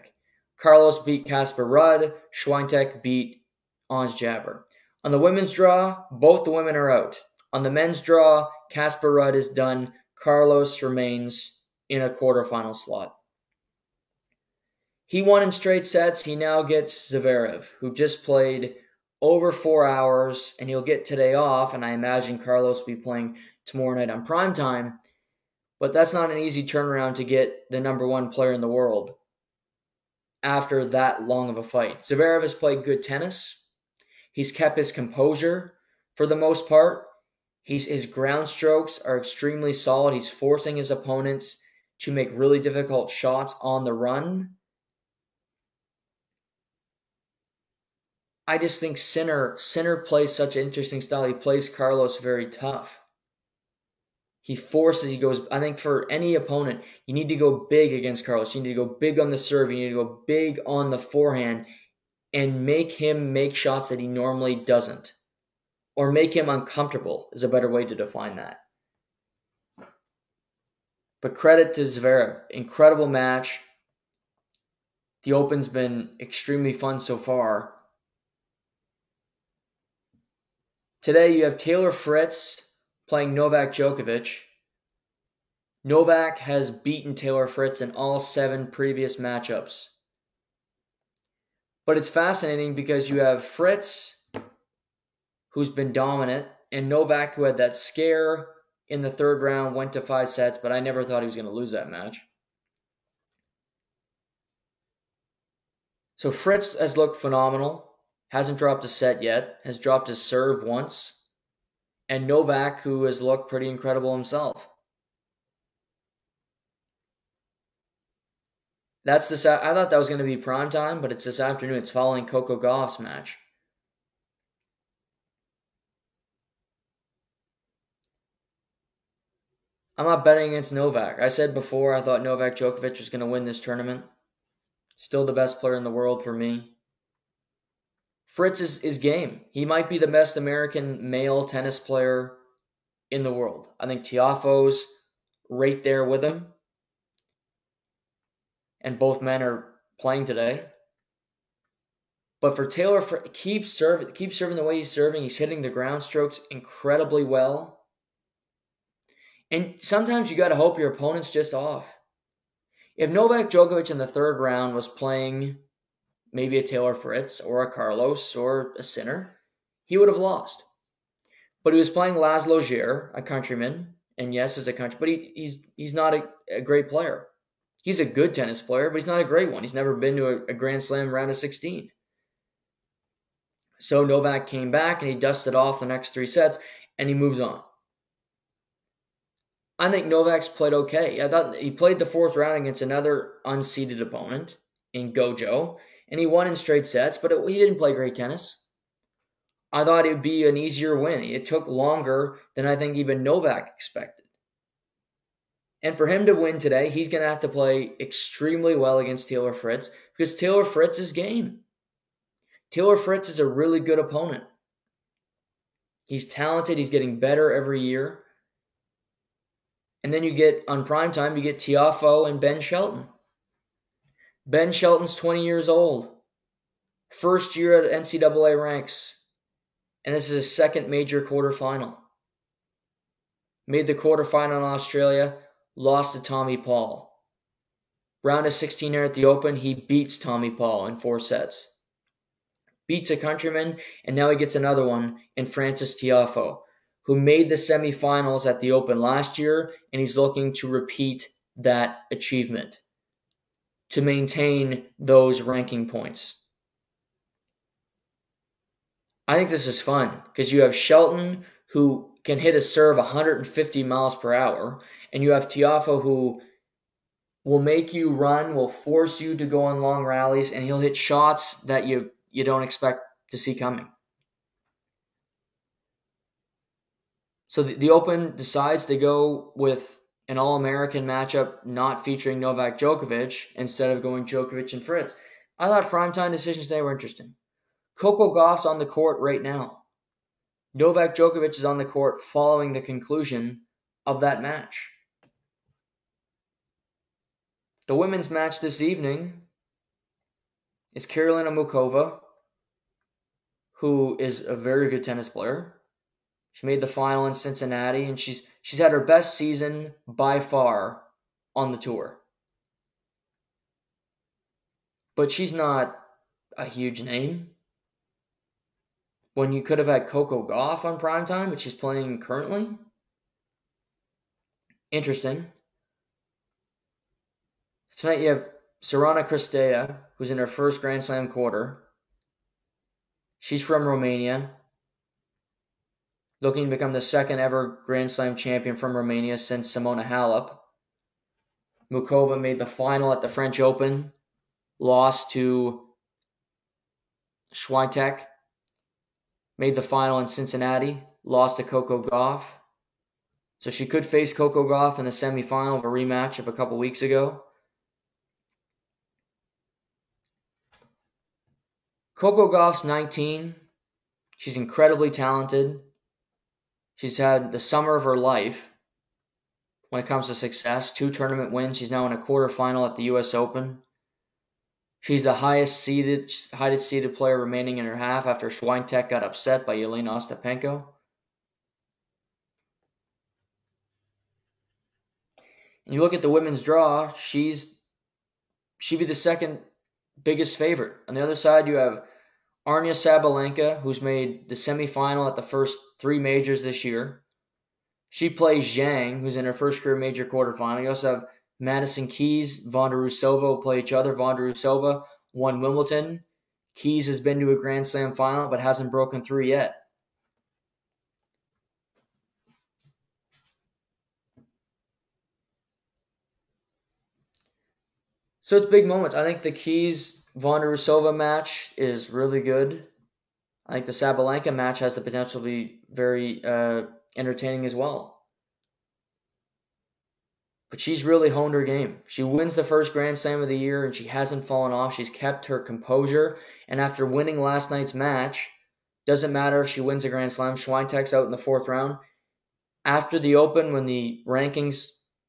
Carlos beat Casper Ruud, Swiatek beat Ons Jabeur. On the women's draw, both the women are out. On the men's draw, Casper Ruud is done. Carlos remains in a quarterfinal slot. He won in straight sets. He now gets Zverev, who just played over four hours, and he'll get today off. And I imagine Carlos will be playing tomorrow night on prime time. But that's not an easy turnaround to get the number one player in the world after that long of a fight. Zverev has played good tennis. He's kept his composure for the most part. He's, his ground strokes are extremely solid. He's forcing his opponents to make really difficult shots on the run. I just think Sinner Sinner plays such an interesting style. He plays Carlos very tough. He forces, he goes, I think for any opponent, you need to go big against Carlos. You need to go big on the serve. You need to go big on the forehand and make him make shots that he normally doesn't. Or make him uncomfortable is a better way to define that. But credit to Zverev. Incredible match. The Open's been extremely fun so far. Today you have Taylor Fritz playing Novak Djokovic. Novak has beaten Taylor Fritz in all seven previous matchups. But it's fascinating because you have Fritz, who's been dominant, and Novak, who had that scare in the third round, went to five sets, but I never thought he was going to lose that match. So Fritz has looked phenomenal, hasn't dropped a set yet, has dropped his serve once and Novak, who has looked pretty incredible himself. That's this. I thought that was going to be prime time, but it's this afternoon. It's following Coco Gauff's match. I'm not betting against Novak. I said before I thought Novak Djokovic was going to win this tournament. Still the best player in the world for me. Fritz is, is game. He might be the best American male tennis player in the world. I think Tiafoe's right there with him. And both men are playing today. But for Taylor, for, keep serving, keep serving the way he's serving. He's hitting the ground strokes incredibly well. And sometimes you got to hope your opponent's just off. If Novak Djokovic in the third round was playing maybe a Taylor Fritz or a Carlos or a Sinner, he would have lost. But he was playing Laslo Djere, a countryman, and yes, as a country, but he, he's he's not a, a, great player. He's a good tennis player, but he's not a great one. He's never been to a, a Grand Slam round of 16. So Novak came back and he dusted off the next three sets and he moves on. I think Novak's played okay. I thought he played the fourth round against another unseeded opponent in Gojo, and he won in straight sets, but it, he didn't play great tennis. I thought it would be an easier win. It took longer than I think even Novak expected. And for him to win today, he's going to have to play extremely well against Taylor Fritz because Taylor Fritz is game. Taylor Fritz is a really good opponent. He's talented, he's getting better every year. And then you get on prime time, you get Tiafoe and Ben Shelton. Ben Shelton's 20 years old, first year at NCAA ranks, and this is his second major quarterfinal. Made the quarterfinal in Australia, lost to Tommy Paul. Round of 16 here at the Open, he beats Tommy Paul in four sets. Beats a countryman, and now he gets another one in Francis Tiafoe, who made the semifinals at the Open last year, and he's looking to repeat that achievement to maintain those ranking points. I think this is fun because you have Shelton who can hit a serve 150 miles per hour, and you have Tiafoe who will make you run, will force you to go on long rallies, and he'll hit shots that you you don't expect to see coming. So the, the Open decides to go with an All American matchup not featuring Novak Djokovic instead of going Djokovic and Fritz. I thought primetime decisions today were interesting. Coco Gauff's on the court right now. Novak Djokovic is on the court following the conclusion of that match. The women's match this evening is Karolina Muchova, who is a very good tennis player. She made the final in Cincinnati, and she's she's had her best season by far on the tour. But she's not a huge name. When you could have had Coco Gauff on prime time, but she's playing currently. Interesting. Tonight you have Sorana Cirstea, who's in her first Grand Slam quarter. She's from Romania looking to become the second ever Grand Slam champion from Romania since Simona Halep. Muchova made the final at the French Open, lost to Swiatek made the final in Cincinnati, lost to Coco Gauff. So she could face Coco Gauff in the semifinal of a rematch of a couple weeks ago. Coco Gauff's 19. She's incredibly talented. She's had the summer of her life when it comes to success. Two tournament wins. She's now in a quarterfinal at the U.S. Open. She's the highest seeded, highest seeded player remaining in her half after Swiatek got upset by Elena Ostapenko. And you look at the women's draw, she's she'd be the second biggest favorite. On the other side, you have Aryna Sabalenka, who's made the semifinal at the first three majors this year. She plays Zhang, who's in her first career major quarterfinal. You also have Madison Keys, Vondrousova will play each other. Vondrousova won Wimbledon. Keys has been to a Grand Slam final but hasn't broken through yet. So it's big moments. I think the Keys Vondrousova match is really good. I think the Sabalenka match has the potential to be very uh, entertaining as well. But she's really honed her game. She wins the first Grand Slam of the year and she hasn't fallen off. She's kept her composure. And after winning last night's match, doesn't matter if she wins a Grand Slam, Swiatek's out in the fourth round. After the Open, when the rankings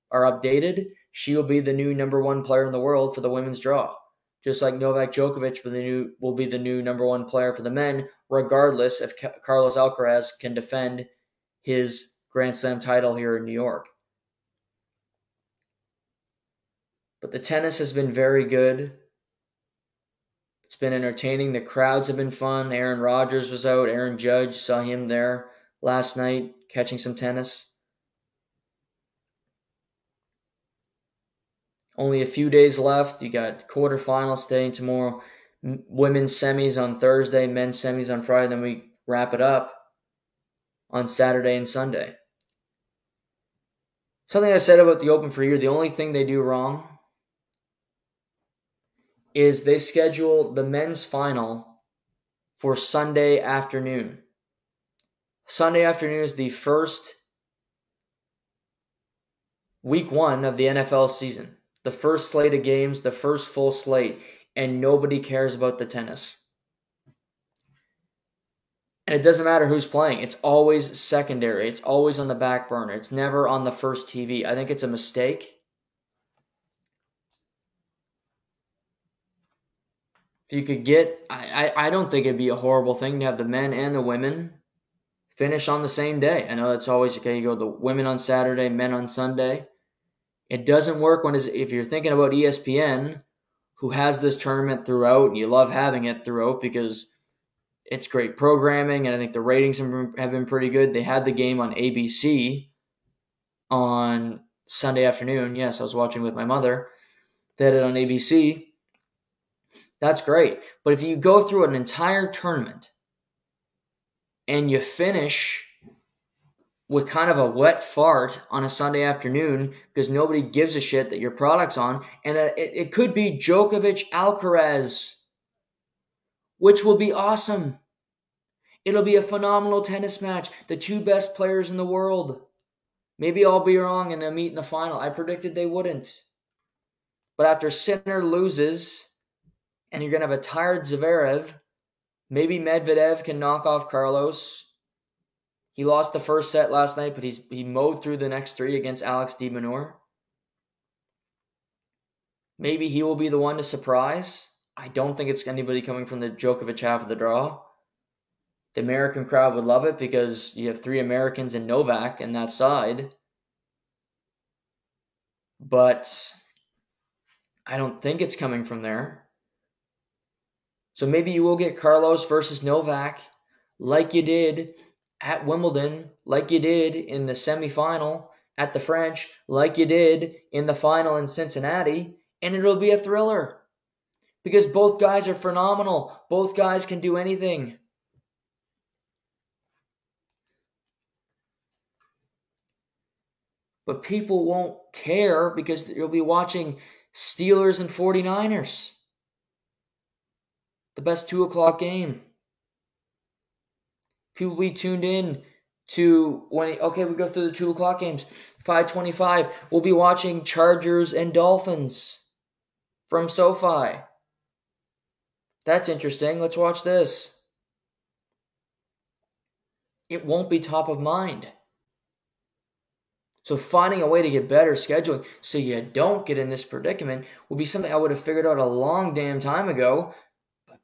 are updated, she will be the new number one player in the world for the women's draw. Just like Novak Djokovic will, new, will be the new number one player for the men, regardless if Carlos Alcaraz can defend his Grand Slam title here in New York. But the tennis has been very good. It's been entertaining. The crowds have been fun. Aaron Rodgers was out. Aaron Judge saw him there last night catching some tennis. Only a few days left. You got quarterfinals today tomorrow. Women's semis on Thursday, men's semis on Friday. Then we wrap it up on Saturday and Sunday. Something I said about the Open for a year, the only thing they do wrong is they schedule the men's final for Sunday afternoon. Sunday afternoon is the first week one of the NFL season the first slate of games, the first full slate, and nobody cares about the tennis. And it doesn't matter who's playing, it's always secondary, it's always on the back burner, it's never on the first TV. I think it's a mistake. If you could get, I, I, I don't think it'd be a horrible thing to have the men and the women finish on the same day. I know that's always okay. You go the women on Saturday, men on Sunday. It doesn't work when if you're thinking about ESPN, who has this tournament throughout, and you love having it throughout because it's great programming, and I think the ratings have been pretty good. They had the game on ABC on Sunday afternoon. Yes, I was watching with my mother. They had it on ABC. That's great. But if you go through an entire tournament and you finish with kind of a wet fart on a Sunday afternoon because nobody gives a shit that your product's on. And uh, it, it could be Djokovic Alcaraz, which will be awesome. It'll be a phenomenal tennis match. The two best players in the world. Maybe I'll be wrong and they'll meet in the final. I predicted they wouldn't. But after Sinner loses and you're going to have a tired Zverev, maybe Medvedev can knock off Carlos he lost the first set last night, but he's he mowed through the next three against Alex de Minaur. Maybe he will be the one to surprise. I don't think it's anybody coming from the Djokovic half of the draw. The American crowd would love it because you have three Americans in Novak in that side. But I don't think it's coming from there. So maybe you will get Carlos versus Novak like you did at Wimbledon, like you did in the semifinal at the French, like you did in the final in Cincinnati, and it'll be a thriller. Because both guys are phenomenal. Both guys can do anything. But people won't care because you'll be watching Steelers and 49ers. The best two o'clock game. People be tuned in to when okay, we go through the two o'clock games. 525. We'll be watching Chargers and Dolphins from SoFi. That's interesting. Let's watch this. It won't be top of mind. So finding a way to get better scheduling so you don't get in this predicament would be something I would have figured out a long damn time ago.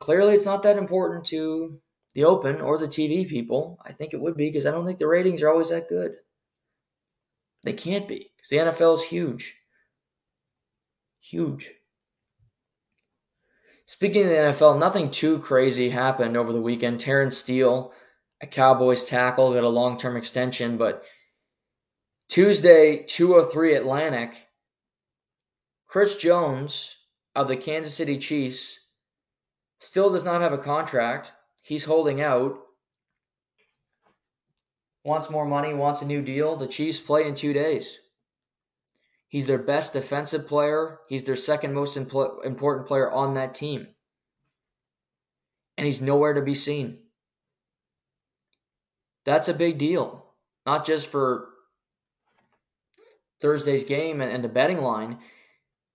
Clearly it's not that important to the open or the TV people. I think it would be because I don't think the ratings are always that good. They can't be because the NFL is huge. Huge. Speaking of the NFL, nothing too crazy happened over the weekend. Terence Steele, a Cowboys tackle, got a long term extension, but Tuesday, 203 Atlantic, Chris Jones of the Kansas City Chiefs still does not have a contract. He's holding out. Wants more money, wants a new deal. The Chiefs play in two days. He's their best defensive player. He's their second most impl- important player on that team. And he's nowhere to be seen. That's a big deal. Not just for Thursday's game and, and the betting line.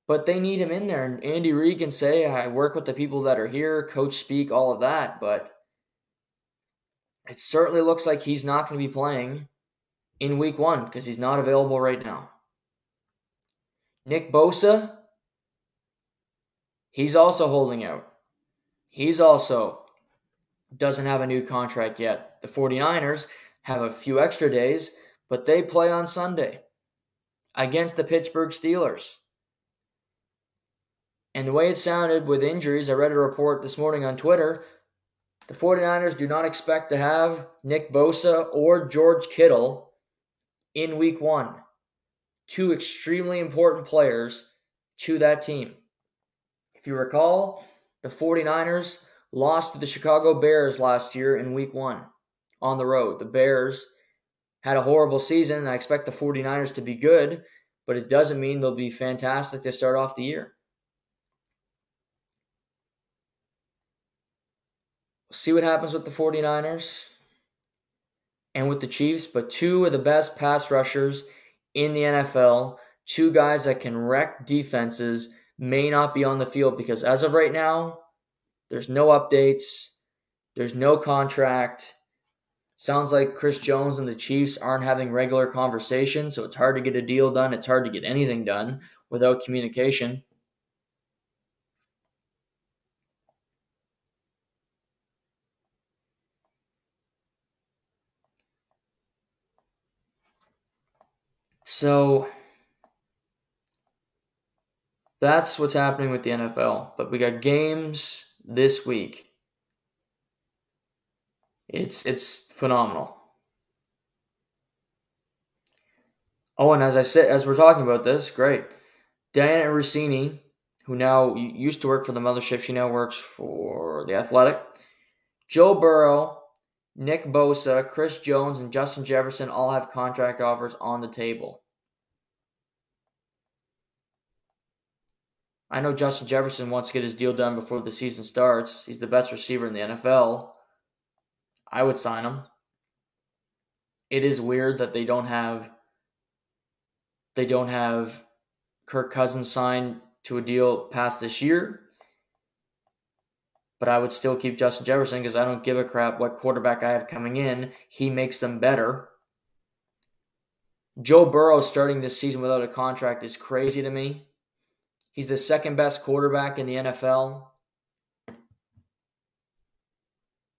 But they need him in there. And Andy Reid can say, I work with the people that are here, coach speak, all of that. But it certainly looks like he's not going to be playing in week one because he's not available right now. Nick Bosa, he's also holding out. He's also doesn't have a new contract yet. The 49ers have a few extra days, but they play on Sunday against the Pittsburgh Steelers. And the way it sounded with injuries, I read a report this morning on Twitter. The 49ers do not expect to have Nick Bosa or George Kittle in week one. Two extremely important players to that team. If you recall, the 49ers lost to the Chicago Bears last year in week one on the road. The Bears had a horrible season. I expect the 49ers to be good, but it doesn't mean they'll be fantastic to start off the year. See what happens with the 49ers and with the Chiefs, but two of the best pass rushers in the NFL, two guys that can wreck defenses, may not be on the field because as of right now, there's no updates, there's no contract. Sounds like Chris Jones and the Chiefs aren't having regular conversations, so it's hard to get a deal done. It's hard to get anything done without communication. So that's what's happening with the NFL. But we got games this week. It's it's phenomenal. Oh, and as I said, as we're talking about this, great. Dianna Russini, who now used to work for the mothership, she now works for the Athletic. Joe Burrow, Nick Bosa, Chris Jones, and Justin Jefferson all have contract offers on the table. I know Justin Jefferson wants to get his deal done before the season starts. He's the best receiver in the NFL. I would sign him. It is weird that they don't have they don't have Kirk Cousins signed to a deal past this year. But I would still keep Justin Jefferson because I don't give a crap what quarterback I have coming in. He makes them better. Joe Burrow starting this season without a contract is crazy to me. He's the second best quarterback in the NFL.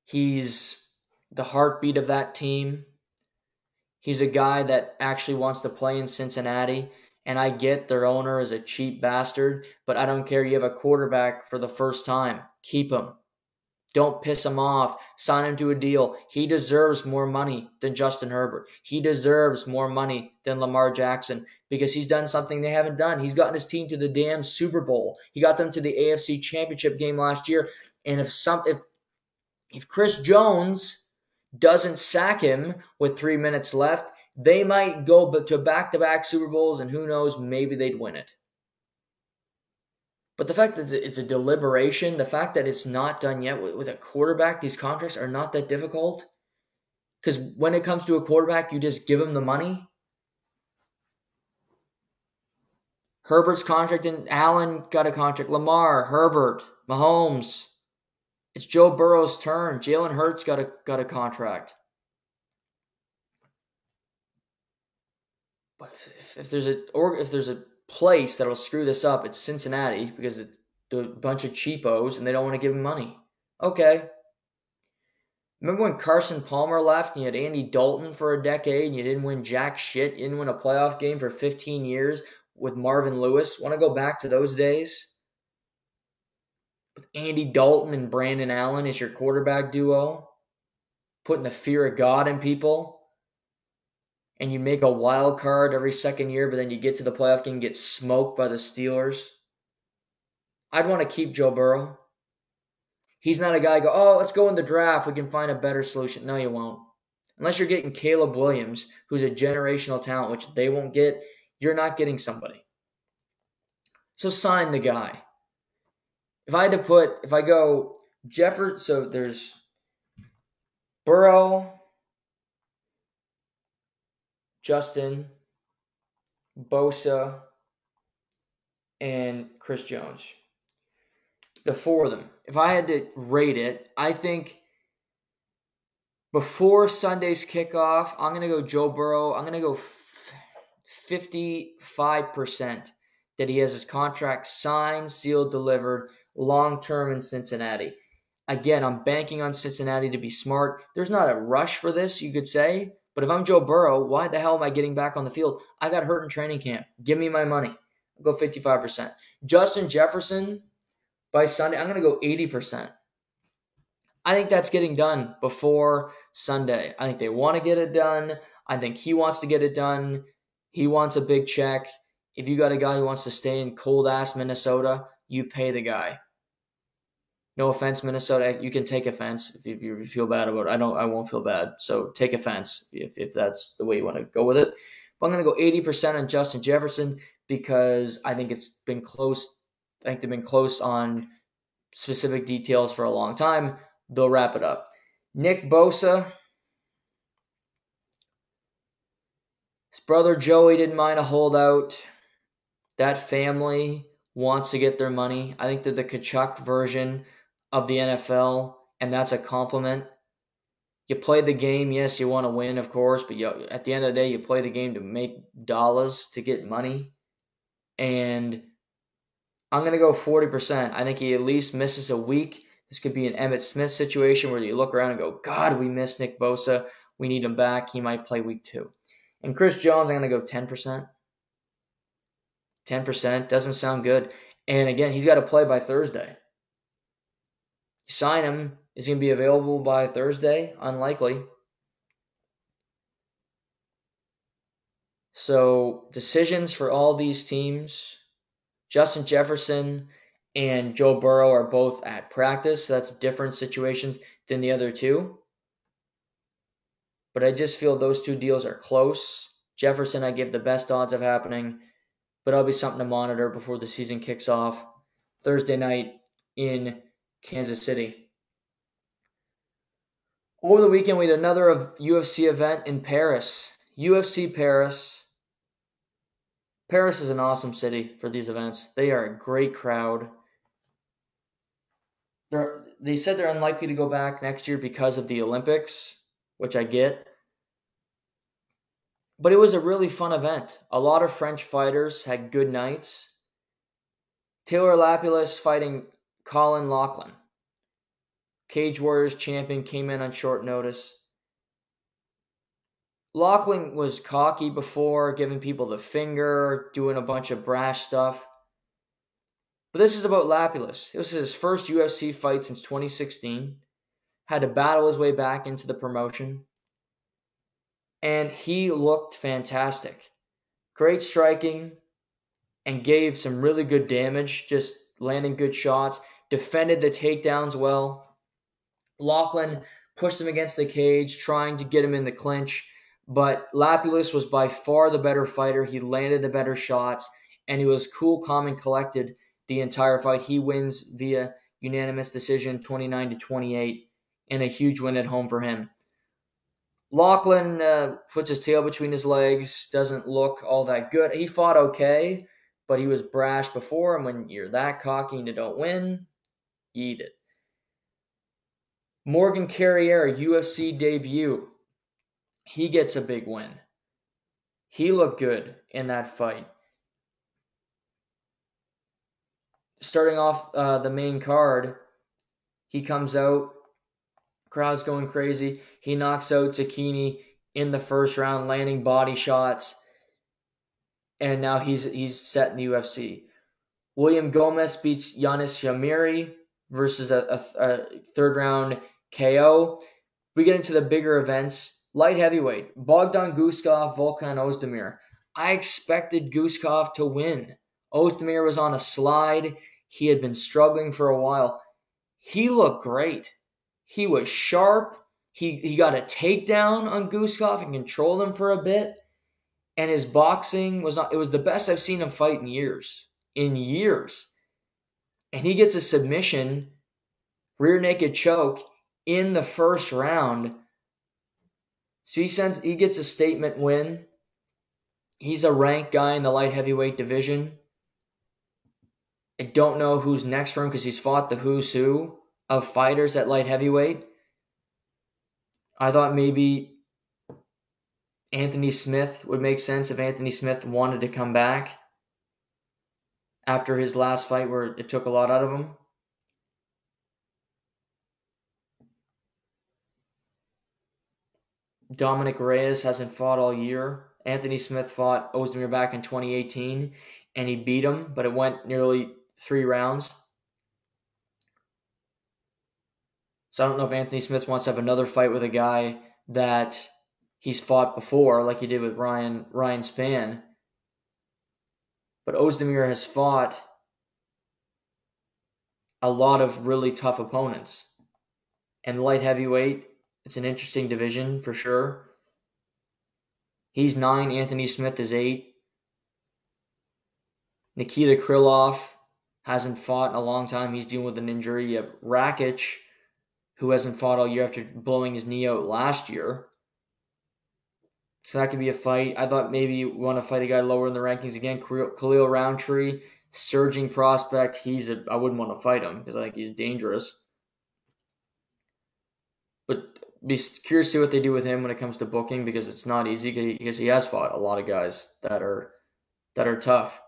He's the heartbeat of that team. He's a guy that actually wants to play in Cincinnati. And I get their owner is a cheap bastard, but I don't care. You have a quarterback for the first time. Keep him. Don't piss him off. Sign him to a deal. He deserves more money than Justin Herbert. He deserves more money than Lamar Jackson because he's done something they haven't done. He's gotten his team to the damn Super Bowl. He got them to the AFC Championship game last year. And if some if if Chris Jones doesn't sack him with three minutes left, they might go to back to back Super Bowls, and who knows, maybe they'd win it. But the fact that it's a deliberation, the fact that it's not done yet with, a quarterback, these contracts are not that difficult. Because when it comes to a quarterback, you just give him the money. Herbert's contract and Allen got a contract. Lamar, Herbert, Mahomes. It's Joe Burrow's turn. Jalen Hurts got a got a contract. But if, if there's a or if there's a place that'll screw this up, it's Cincinnati because it's a bunch of cheapos and they don't want to give him money. Okay. Remember when Carson Palmer left and you had Andy Dalton for a decade and you didn't win jack shit? You didn't win a playoff game for 15 years with Marvin Lewis. Want to go back to those days? With Andy Dalton and Brandon Allen as your quarterback duo? Putting the fear of God in people? And you make a wild card every second year, but then you get to the playoff game and get smoked by the Steelers. I'd want to keep Joe Burrow. He's not a guy go, oh, let's go in the draft. We can find a better solution. No, you won't. Unless you're getting Caleb Williams, who's a generational talent, which they won't get, you're not getting somebody. So sign the guy. If I had to put, if I go Jeffrey, so there's Burrow, Justin, Bosa, and Chris Jones. The four of them. If I had to rate it, I think before Sunday's kickoff, I'm going to go Joe Burrow. I'm going to go 55% that he has his contract signed, sealed, delivered long term in Cincinnati. Again, I'm banking on Cincinnati to be smart. There's not a rush for this, you could say, but if I'm Joe Burrow, why the hell am I getting back on the field? I got hurt in training camp. Give me my money. I'll go 55%. Justin Jefferson, by Sunday, I'm going to go 80%. I think that's getting done before Sunday. I think they want to get it done. I think he wants to get it done. He wants a big check. If you got a guy who wants to stay in cold ass Minnesota, you pay the guy. No offense, Minnesota. You can take offense if you, feel bad about it. I don't. I won't feel bad. So take offense if, if that's the way you want to go with it. But I'm going to go 80% on Justin Jefferson because I think it's been close. I think they've been close on specific details for a long time. They'll wrap it up. Nick Bosa. His brother Joey didn't mind a holdout. That family wants to get their money. I think they're the Tkachuk version of the NFL, and that's a compliment. You play the game, yes, you want to win, of course, but you, at the end of the day, you play the game to make dollars, to get money. And I'm going to go 40%. I think he at least misses a week. This could be an Emmitt Smith situation where you look around and go, God, we miss Nick Bosa. We need him back. He might play week two. And Chris Jones, I'm going to go 10%. 10% doesn't sound good. And again, he's got to play by Thursday. You sign him. Is he going to be available by Thursday? Unlikely. So, decisions for all these teams Justin Jefferson and Joe Burrow are both at practice. So that's different situations than the other two. But I just feel those two deals are close. Jefferson, I give the best odds of happening, but it'll be something to monitor before the season kicks off Thursday night in Kansas City. Over the weekend, we had another UFC event in Paris. UFC Paris. Paris is an awesome city for these events. They are a great crowd. They're, they said they're unlikely to go back next year because of the Olympics, which I get. But it was a really fun event. A lot of French fighters had good nights. Taylor Lapilus fighting Caolan Loughran. Cage Warriors champion came in on short notice. Laughlin was cocky before, giving people the finger, doing a bunch of brash stuff. But this is about Lapilus. It was his first UFC fight since 2016. Had to battle his way back into the promotion. And he looked fantastic. Great striking and gave some really good damage, just landing good shots defended the takedowns well. Loughran pushed him against the cage, trying to get him in the clinch. But Lapilus was by far the better fighter. He landed the better shots, and he was cool, calm, and collected the entire fight. He wins via unanimous decision, 29 to 28, and a huge win at home for him. Loughran uh, puts his tail between his legs, doesn't look all that good. He fought okay, but he was brash before, and when you're that cocky and you don't win, eat it. Morgan Charriere, UFC debut. He gets a big win. He looked good in that fight. Starting off uh, the main card, he comes out, crowd's going crazy. He knocks out Zecchini in the first round, landing body shots, and now he's he's set in the UFC. William Gomis beats Yanis Ghemmouri versus a, a, a third round KO. We get into the bigger events. Light heavyweight, Bogdan Guskov, Volkan Ozdemir. I expected Guskov to win. Ozdemir was on a slide. He had been struggling for a while. He looked great. He was sharp. He he got a takedown on Guskov and controlled him for a bit. And his boxing was not it was the best I've seen him fight in years. In years. And he gets a submission, rear naked choke in the first round. So he sends he gets a statement win. He's a ranked guy in the light heavyweight division. I don't know who's next for him because he's fought the who's who of fighters at light heavyweight. I thought maybe Anthony Smith would make sense if Anthony Smith wanted to come back after his last fight where it took a lot out of him. Dominick Reyes hasn't fought all year. Anthony Smith fought Ozdemir back in 2018 and he beat him, but it went nearly three rounds. So I don't know if Anthony Smith wants to have another fight with a guy that he's fought before, like he did with Ryan Ryan Spann. But Ozdemir has fought a lot of really tough opponents. And light heavyweight, it's an interesting division for sure. He's nine, Anthony Smith is eight. Nikita Krylov hasn't fought in a long time. He's dealing with an injury. You have Rakic, who hasn't fought all year after blowing his knee out last year. So that could be a fight. I thought maybe you want to fight a guy lower in the rankings again. Khalil Rountree, surging prospect. He's a. I wouldn't want to fight him because I think he's dangerous. But be curious to see what they do with him when it comes to booking because it's not easy because he has fought a lot of guys that are that are tough.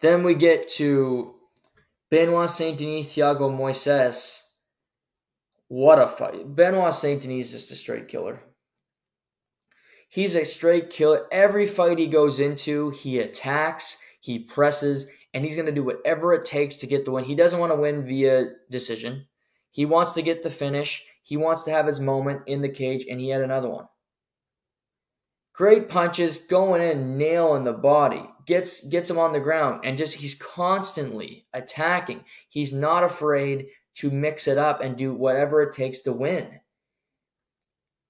Then we get to Benoit Saint Denis, Thiago Moises. What a fight. Benoit Saint Denis is just a straight killer. He's a straight killer. Every fight he goes into, he attacks, he presses, and he's going to do whatever it takes to get the win. He doesn't want to win via decision. He wants to get the finish. He wants to have his moment in the cage, and he had another one. Great punches, going in, nailing the body gets gets him on the ground and just he's constantly attacking. He's not afraid to mix it up and do whatever it takes to win.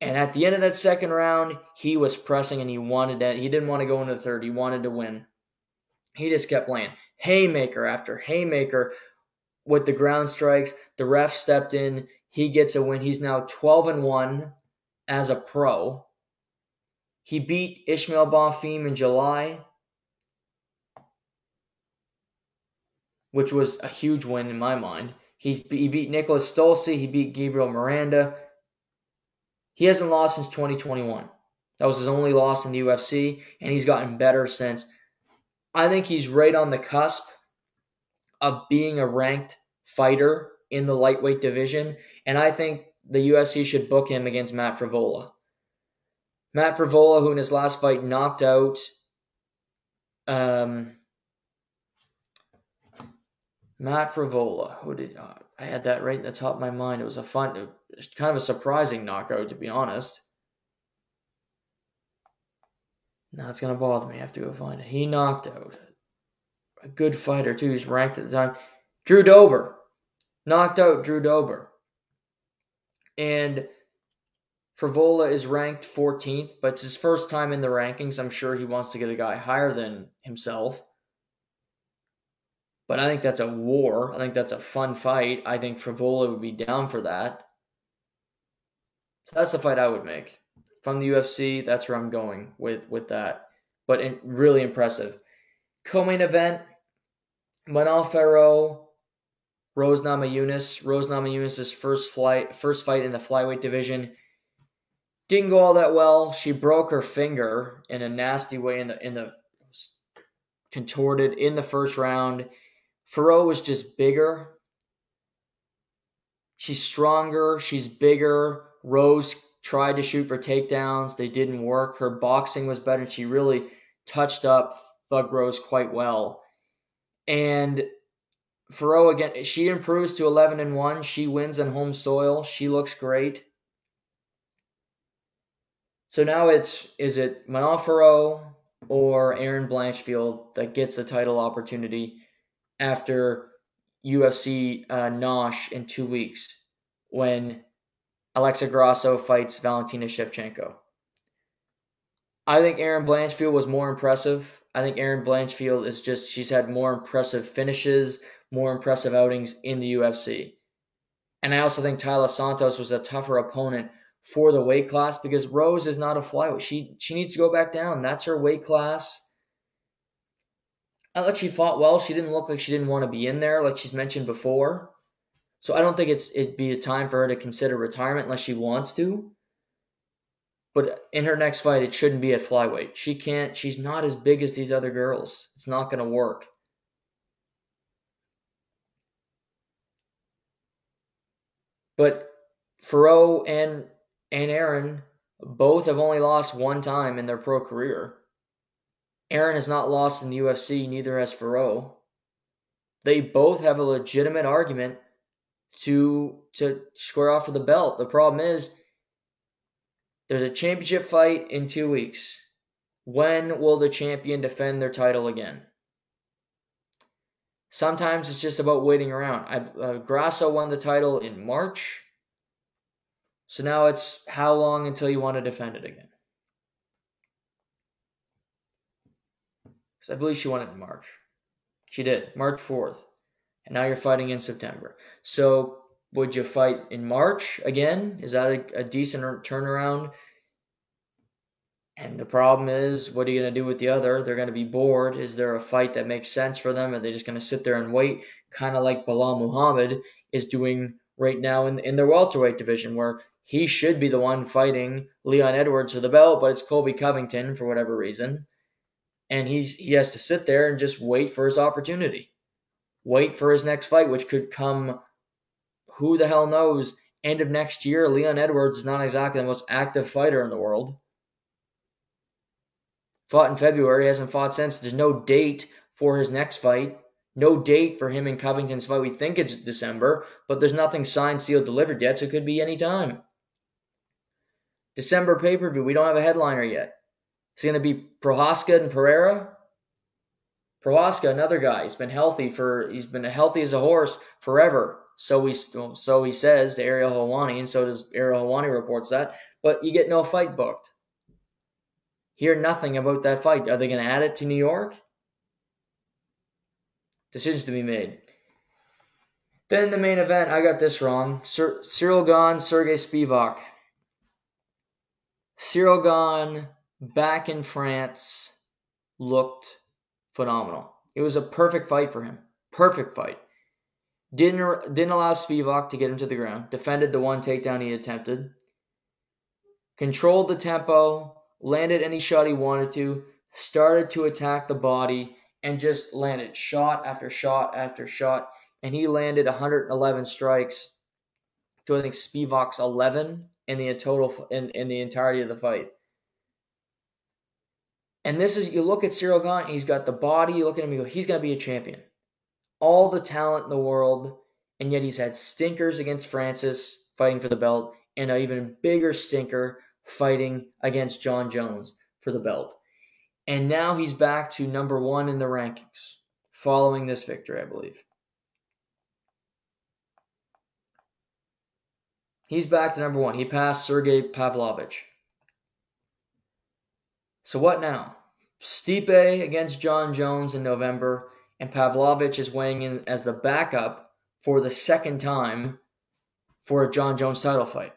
And at the end of that second round, he was pressing and he wanted that. He didn't want to go into the third. He wanted to win. He just kept playing haymaker after haymaker with the ground strikes. The ref stepped in. He gets a win. He's now 12 and 1 as a pro. He beat Ismael Bonfim in July. which was a huge win in my mind. He's, he beat Niklas Stolze. He beat Gabriel Miranda. He hasn't lost since 2021. That was his only loss in the UFC, and he's gotten better since. I think he's right on the cusp of being a ranked fighter in the lightweight division, and I think the UFC should book him against Matt Frevola. Matt Frevola, who in his last fight knocked out um, Matt Frevola. Who did uh, I had that right in the top of my mind? It was a fun, kind of a surprising knockout, to be honest. Now it's gonna bother me. I have to go find it. He knocked out a good fighter too. He's ranked at the time. Drew Dober knocked out Drew Dober, and Frevola is ranked 14th, but it's his first time in the rankings. I'm sure he wants to get a guy higher than himself. But I think that's a war. I think that's a fun fight. I think Frevola would be down for that. So that's the fight I would make. From the UFC, that's where I'm going with with that. But in, really impressive. Co-main event, Manon Fiorot, Rose Namajunas. Rose Namajunas' first flight, first fight in the flyweight division. Didn't go all that well. She broke her finger in a nasty way in the in the contorted in the first round. Fiorot was just bigger. She's stronger. She's bigger. Rose tried to shoot for takedowns. They didn't work. Her boxing was better. She really touched up Thug Rose quite well. And Fiorot again, she improves to 11 and 1. She wins on home soil. She looks great. So now it's is it Fiorot or Erin Blanchfield that gets a title opportunity after UFC uh, Noche in two weeks when Alexa Grasso fights Valentina Shevchenko. I think Erin Blanchfield was more impressive. I think Erin Blanchfield is just, she's had more impressive finishes, more impressive outings in the UFC. And I also think Taila Santos was a tougher opponent for the weight class because Rose is not a flyweight. She she needs to go back down. That's her weight class. I thought she fought well. She didn't look like she didn't want to be in there, like she's mentioned before. So I don't think it's it'd be a time for her to consider retirement unless she wants to. But in her next fight, it shouldn't be at flyweight. She can't. She's not as big as these other girls. It's not going to work. But Fiorot and and Erin both have only lost one time in their pro career. Erin has not lost in the UFC, neither has Fiorot. They both have a legitimate argument to to square off for the belt. The problem is there's a championship fight in two weeks. When will the champion defend their title again? Sometimes it's just about waiting around. I, uh, Grasso won the title in March. So now it's how long until you want to defend it again? Because I believe she won it in March. She did, March 4th and now you're fighting in September. So would you fight in March again? Is that a, a decent turnaround? And the problem is, what are you going to do with the other? They're going to be bored. Is there a fight that makes sense for them? Are they just going to sit there and wait, kind of like Belal Muhammad is doing right now in, in their welterweight division, where he should be the one fighting Leon Edwards for the belt, but it's Colby Covington for whatever reason. And he's he has to sit there and just wait for his opportunity wait for his next fight, which could come, who the hell knows, end of next year. Leon Edwards is not exactly the most active fighter in the world. Fought in February, hasn't fought since. There's no date for his next fight. No date for him and Covington's fight. We think it's December, but there's nothing signed, sealed, delivered yet, so it could be any time. December pay per view, we don't have a headliner yet. It's going to be Prochazka and Pereira. Prochazka, another guy, he's been healthy for he's been healthy as a horse forever. So he so he says to Ariel Helwani, and so does Ariel Helwani reports that. But you get no fight booked. Hear nothing about that fight. Are they going to add it to New York? Decisions to be made. Then the main event, I got this wrong. Cyril Gane, Sergey Spivak. Cyril Gane back in France looked phenomenal. It was a perfect fight for him. Perfect fight. Didn't didn't allow Spivak to get him to the ground. Defended the one takedown he attempted. Controlled the tempo. Landed any shot he wanted to. Started to attack the body and just landed shot after shot after shot. And he landed 111 strikes to I think Spivak's 11 in the total in, in the entirety of the fight. And this is, you look at Cyril Gane, he's got the body, you look at him, you go, he's going to be a champion. All the talent in the world, and yet he's had stinkers against Francis fighting for the belt, and an even bigger stinker fighting against Jon Jones for the belt. And now he's back to number one in the rankings following this victory, I believe. He's back to number one. He passed Sergey Pavlovich. So what now? Stipe against Jon Jones in November, and Pavlovich is weighing in as the backup for the second time for a Jon Jones title fight.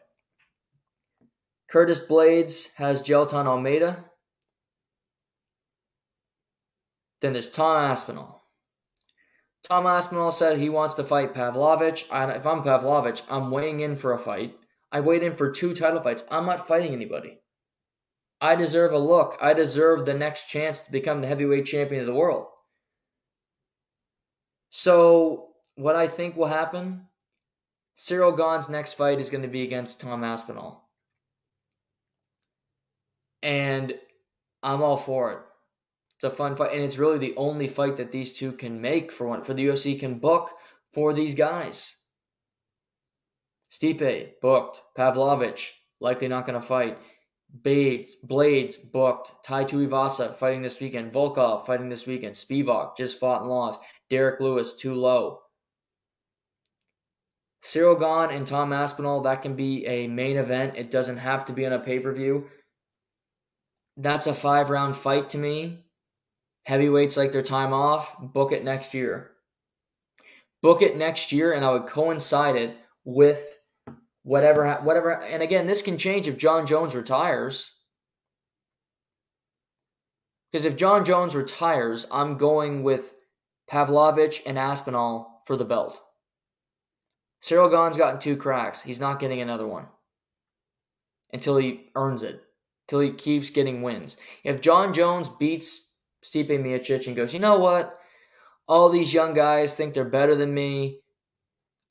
Curtis Blaydes has Jailton Almeida. Then there's Tom Aspinall. Tom Aspinall said he wants to fight Pavlovich. I, if I'm Pavlovich, I'm weighing in for a fight. I weighed in for two title fights. I'm not fighting anybody. I deserve a look. I deserve the next chance to become the heavyweight champion of the world. So, what I think will happen Cyril Gane's next fight is going to be against Tom Aspinall. And I'm all for it. It's a fun fight, and it's really the only fight that these two can make for one for the UFC can book for these guys. Stipe booked, Pavlovich likely not going to fight. Blaydes, Blaydes booked, Tai Tuivasa fighting this weekend, Volkov fighting this weekend, Spivak just fought and lost, Derrick Lewis too low. Cyril Gane and Tom Aspinall, that can be a main event. It doesn't have to be on a pay per view. That's a five round fight to me. Heavyweights like their time off. Book it next year. Book it next year, and I would coincide it with whatever, whatever. And again, this can change if Jon Jones retires. Because if Jon Jones retires, I'm going with Pavlovich and Aspinall for the belt. Cyril Gane's gotten two cracks. He's not getting another one until he earns it, until he keeps getting wins. If John Jones beats Stipe Miocic and goes, you know what? All these young guys think they're better than me.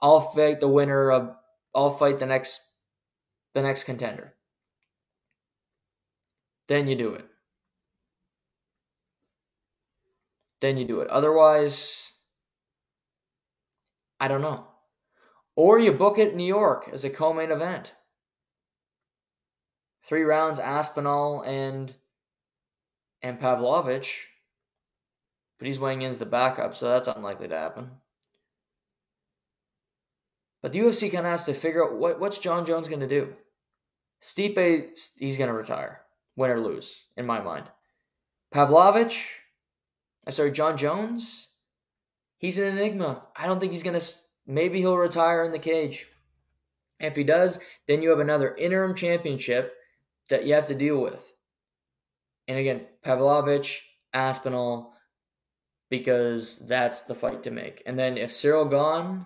I'll fight the winner of. I'll fight the next, the next contender. Then you do it. Then you do it. Otherwise, I don't know. Or you book it in New York as a co-main event. Three rounds, Aspinall and and Pavlovich. But he's weighing in as the backup, so that's unlikely to happen. But the UFC kind of has to figure out what, what's Jon Jones going to do. Stipe, he's going to retire, win or lose, in my mind. Pavlovich, I uh, sorry, Jon Jones, he's an enigma. I don't think he's going to Maybe he'll retire in the cage. If he does, then you have another interim championship that you have to deal with. And again, Pavlovich, Aspinall, because that's the fight to make. And then if Cyril Gane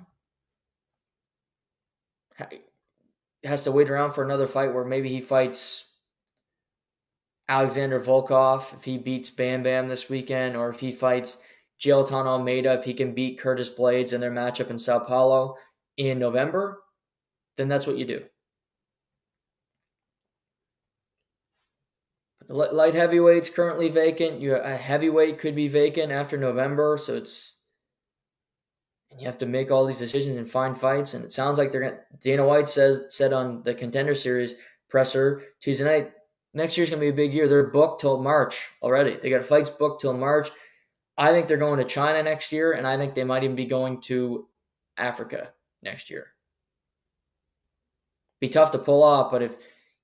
has to wait around for another fight where maybe he fights Alexander Volkov if he beats Bam Bam this weekend, or if he fights Jailton Almeida, if he can beat Curtis Blaydes in their matchup in Sao Paulo in November, then that's what you do. Light heavyweight's currently vacant. You a heavyweight could be vacant after November, so it's and you have to make all these decisions and find fights. And it sounds like they're gonna. Dana White says said on the Contender Series presser Tuesday night. Next year's gonna be a big year. They're booked till March already. They got fights booked till March. I think they're going to China next year, and I think they might even be going to Africa next year. Be tough to pull off, but if,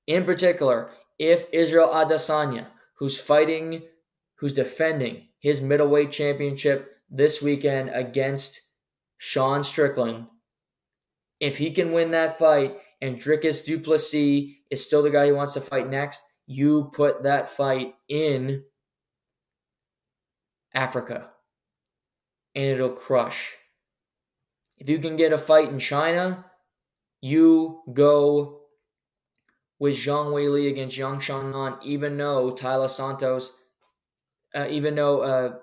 in particular, if Israel Adesanya, who's fighting, who's defending his middleweight championship this weekend against Sean Strickland, if he can win that fight and Dricus Du Plessis is still the guy he wants to fight next, you put that fight in Africa. And it'll crush. If you can get a fight in China, you go with Zhang Weili against Yan Xiaonan, even though Tyler Santos, uh, even though, uh,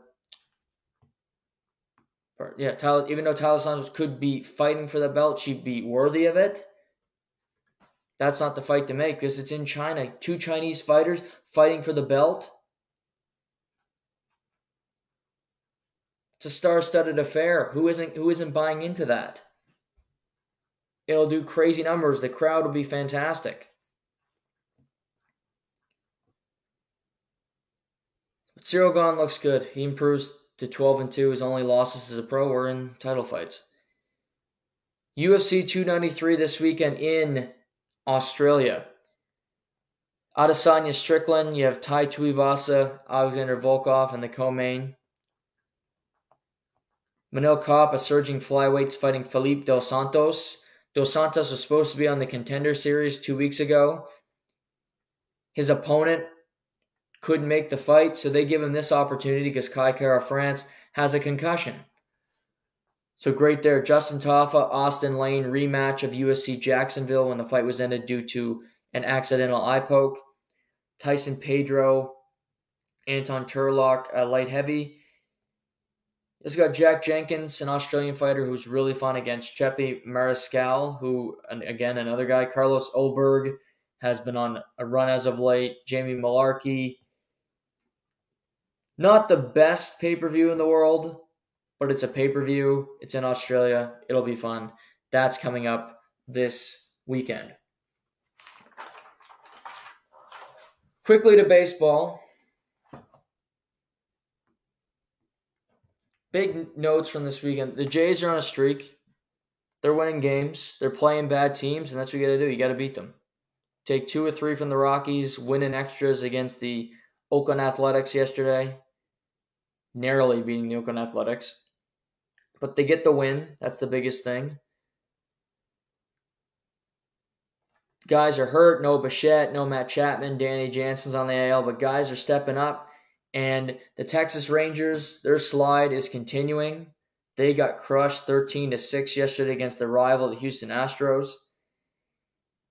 yeah, Taila, even though Taila Santos could be fighting for the belt, she'd be worthy of it. That's not the fight to make because it's in China. Two Chinese fighters fighting for the belt. It's a star-studded affair. Who isn't who isn't buying into that? It'll do crazy numbers. The crowd will be fantastic. But Cyril Gane looks good. He improves to 12 and 2. His only losses as a pro were in title fights. UFC 293 this weekend in Australia. Adesanya Strickland, you have Tai Tuivasa, Alexander Volkov, and the co-main. Manel Kape, a surging flyweight, fighting Felipe Dos Santos. Dos Santos was supposed to be on the contender series two weeks ago. His opponent couldn't make the fight, so they give him this opportunity because Kai Kara-France has a concussion. So great there. Justin Tafa, Austin Lane rematch of UFC Jacksonville when the fight was ended due to an accidental eye poke. Tyson Pedro, Anton Turkalj, uh, light heavy. It's got Jack Jenkins, an Australian fighter who's really fun against Chepe Mariscal, who, again, another guy. Carlos Ulberg has been on a run as of late. Jamie Mullarkey. Not the best pay per view in the world, but it's a pay per view. It's in Australia. It'll be fun. That's coming up this weekend. Quickly to baseball. Big notes from this weekend. The Jays are on a streak. They're winning games. They're playing bad teams, and that's what you got to do. You got to beat them. Take two or three from the Rockies, winning extras against the Oakland Athletics yesterday, narrowly beating the Oakland Athletics. But they get the win. That's the biggest thing. Guys are hurt. No Bichette, no Matt Chapman. Danny Jansen's on the AL, but guys are stepping up. And the Texas Rangers, their slide is continuing. They got crushed 13 to 6 yesterday against the rival, the Houston Astros.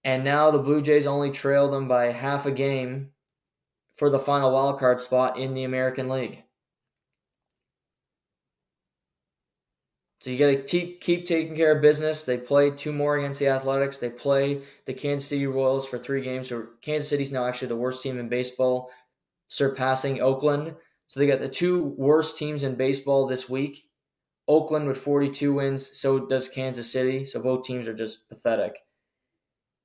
And now the Blue Jays only trail them by half a game for the final wild card spot in the American League. So you got to keep keep taking care of business. They play two more against the Athletics. They play the Kansas City Royals for three games. So Kansas City's now actually the worst team in baseball, surpassing Oakland. So they got the two worst teams in baseball this week. Oakland with 42 wins, so does Kansas City. So both teams are just pathetic.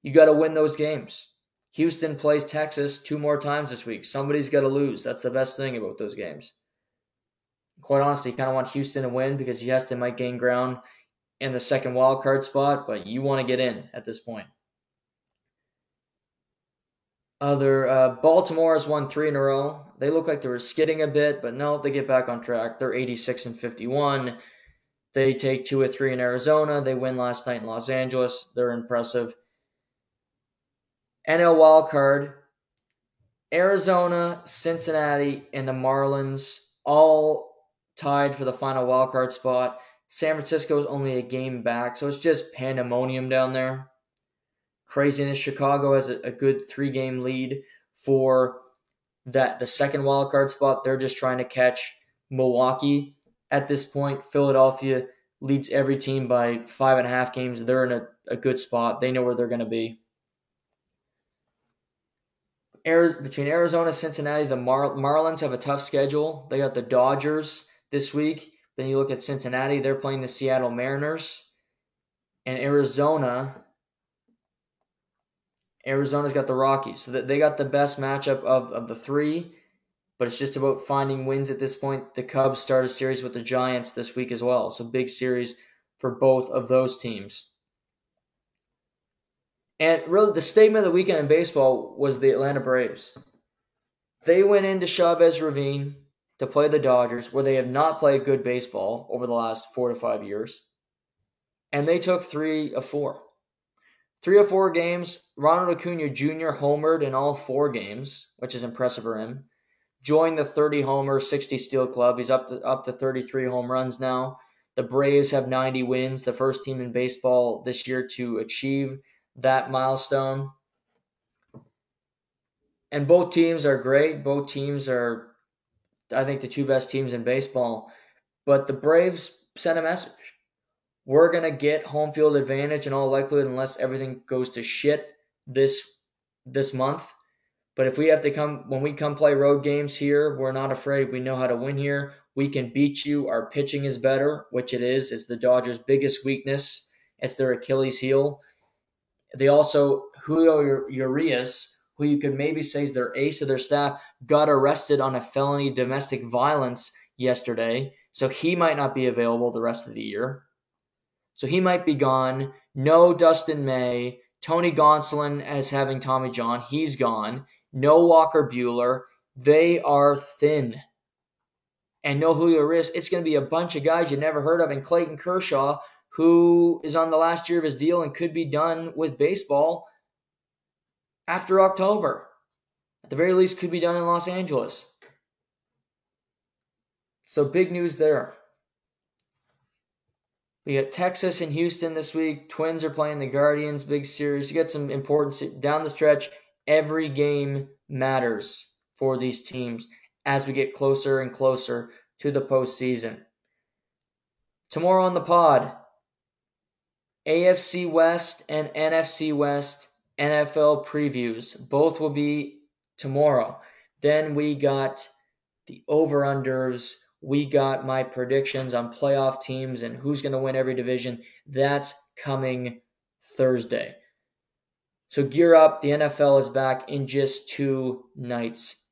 You got to win those games. Houston plays Texas two more times this week. Somebody's got to lose. That's the best thing about those games quite honestly, you kind of want Houston to win because yes, they might gain ground in the second wild card spot, but you want to get in at this point. Other uh, Baltimore has won three in a row. They look like they were skidding a bit, but no, they get back on track. They're 86 and 51. They take two or three in Arizona. They win last night in Los Angeles. They're impressive. NL wild card. Arizona, Cincinnati, and the Marlins all tied for the final wildcard spot. San Francisco is only a game back, so it's just pandemonium down there. Craziness. Chicago has a, a good three game lead for that the second wildcard spot. They're just trying to catch Milwaukee at this point. Philadelphia leads every team by five and a half games. They're in a, a good spot. They know where they're going to be. Air, between Arizona, Cincinnati, the Mar- Marlins have a tough schedule. They got the Dodgers this week. Then you look at Cincinnati, they're playing the Seattle Mariners. And Arizona, Arizona's got the Rockies. So they got the best matchup of, of the three, but it's just about finding wins at this point. The Cubs start a series with the Giants this week as well. So big series for both of those teams. And really, the statement of the weekend in baseball was the Atlanta Braves. They went into Chavez Ravine to play the Dodgers, where they have not played good baseball over the last four to five years. And they took three of four. Three of four games. Ronald Acuna Jr. homered in all four games, which is impressive for him. Joined the 30 homer, 60 steal club. He's up to, up to 33 home runs now. The Braves have 90 wins, the first team in baseball this year to achieve that milestone. And both teams are great. Both teams are I think, the two best teams in baseball. But the Braves sent a message. We're going to get home field advantage in all likelihood unless everything goes to shit this this month. But if we have to come when we come play road games here, we're not afraid. We know how to win here. We can beat you. Our pitching is better, which it is. It's the Dodgers' biggest weakness. It's their Achilles heel. They also Julio Urias who you could maybe say is their ace of their staff, got arrested on a felony domestic violence yesterday. So he might not be available the rest of the year. So he might be gone. No Dustin May. Tony Gonsolin as having Tommy John. He's gone. No Walker Buehler. They are thin. And no Julio Urias. It's going to be a bunch of guys you never heard of. And Clayton Kershaw, who is on the last year of his deal and could be done with baseball after October. At the very least, could be done in Los Angeles. So big news there. We got Texas and Houston this week. Twins are playing the Guardians, big series. You got some important down the stretch. Every game matters for these teams as we get closer and closer to the postseason. Tomorrow on the pod, AFC West and NFC West NFL previews. Both will be tomorrow. Then we got the over unders. We got my predictions on playoff teams and who's going to win every division. That's coming Thursday. So gear up. The NFL is back in just two nights.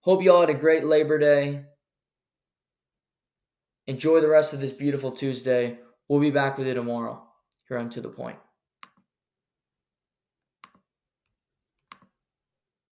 Hope you all had a great Labor Day. Enjoy the rest of this beautiful Tuesday. We'll be back with you tomorrow here on To The Point.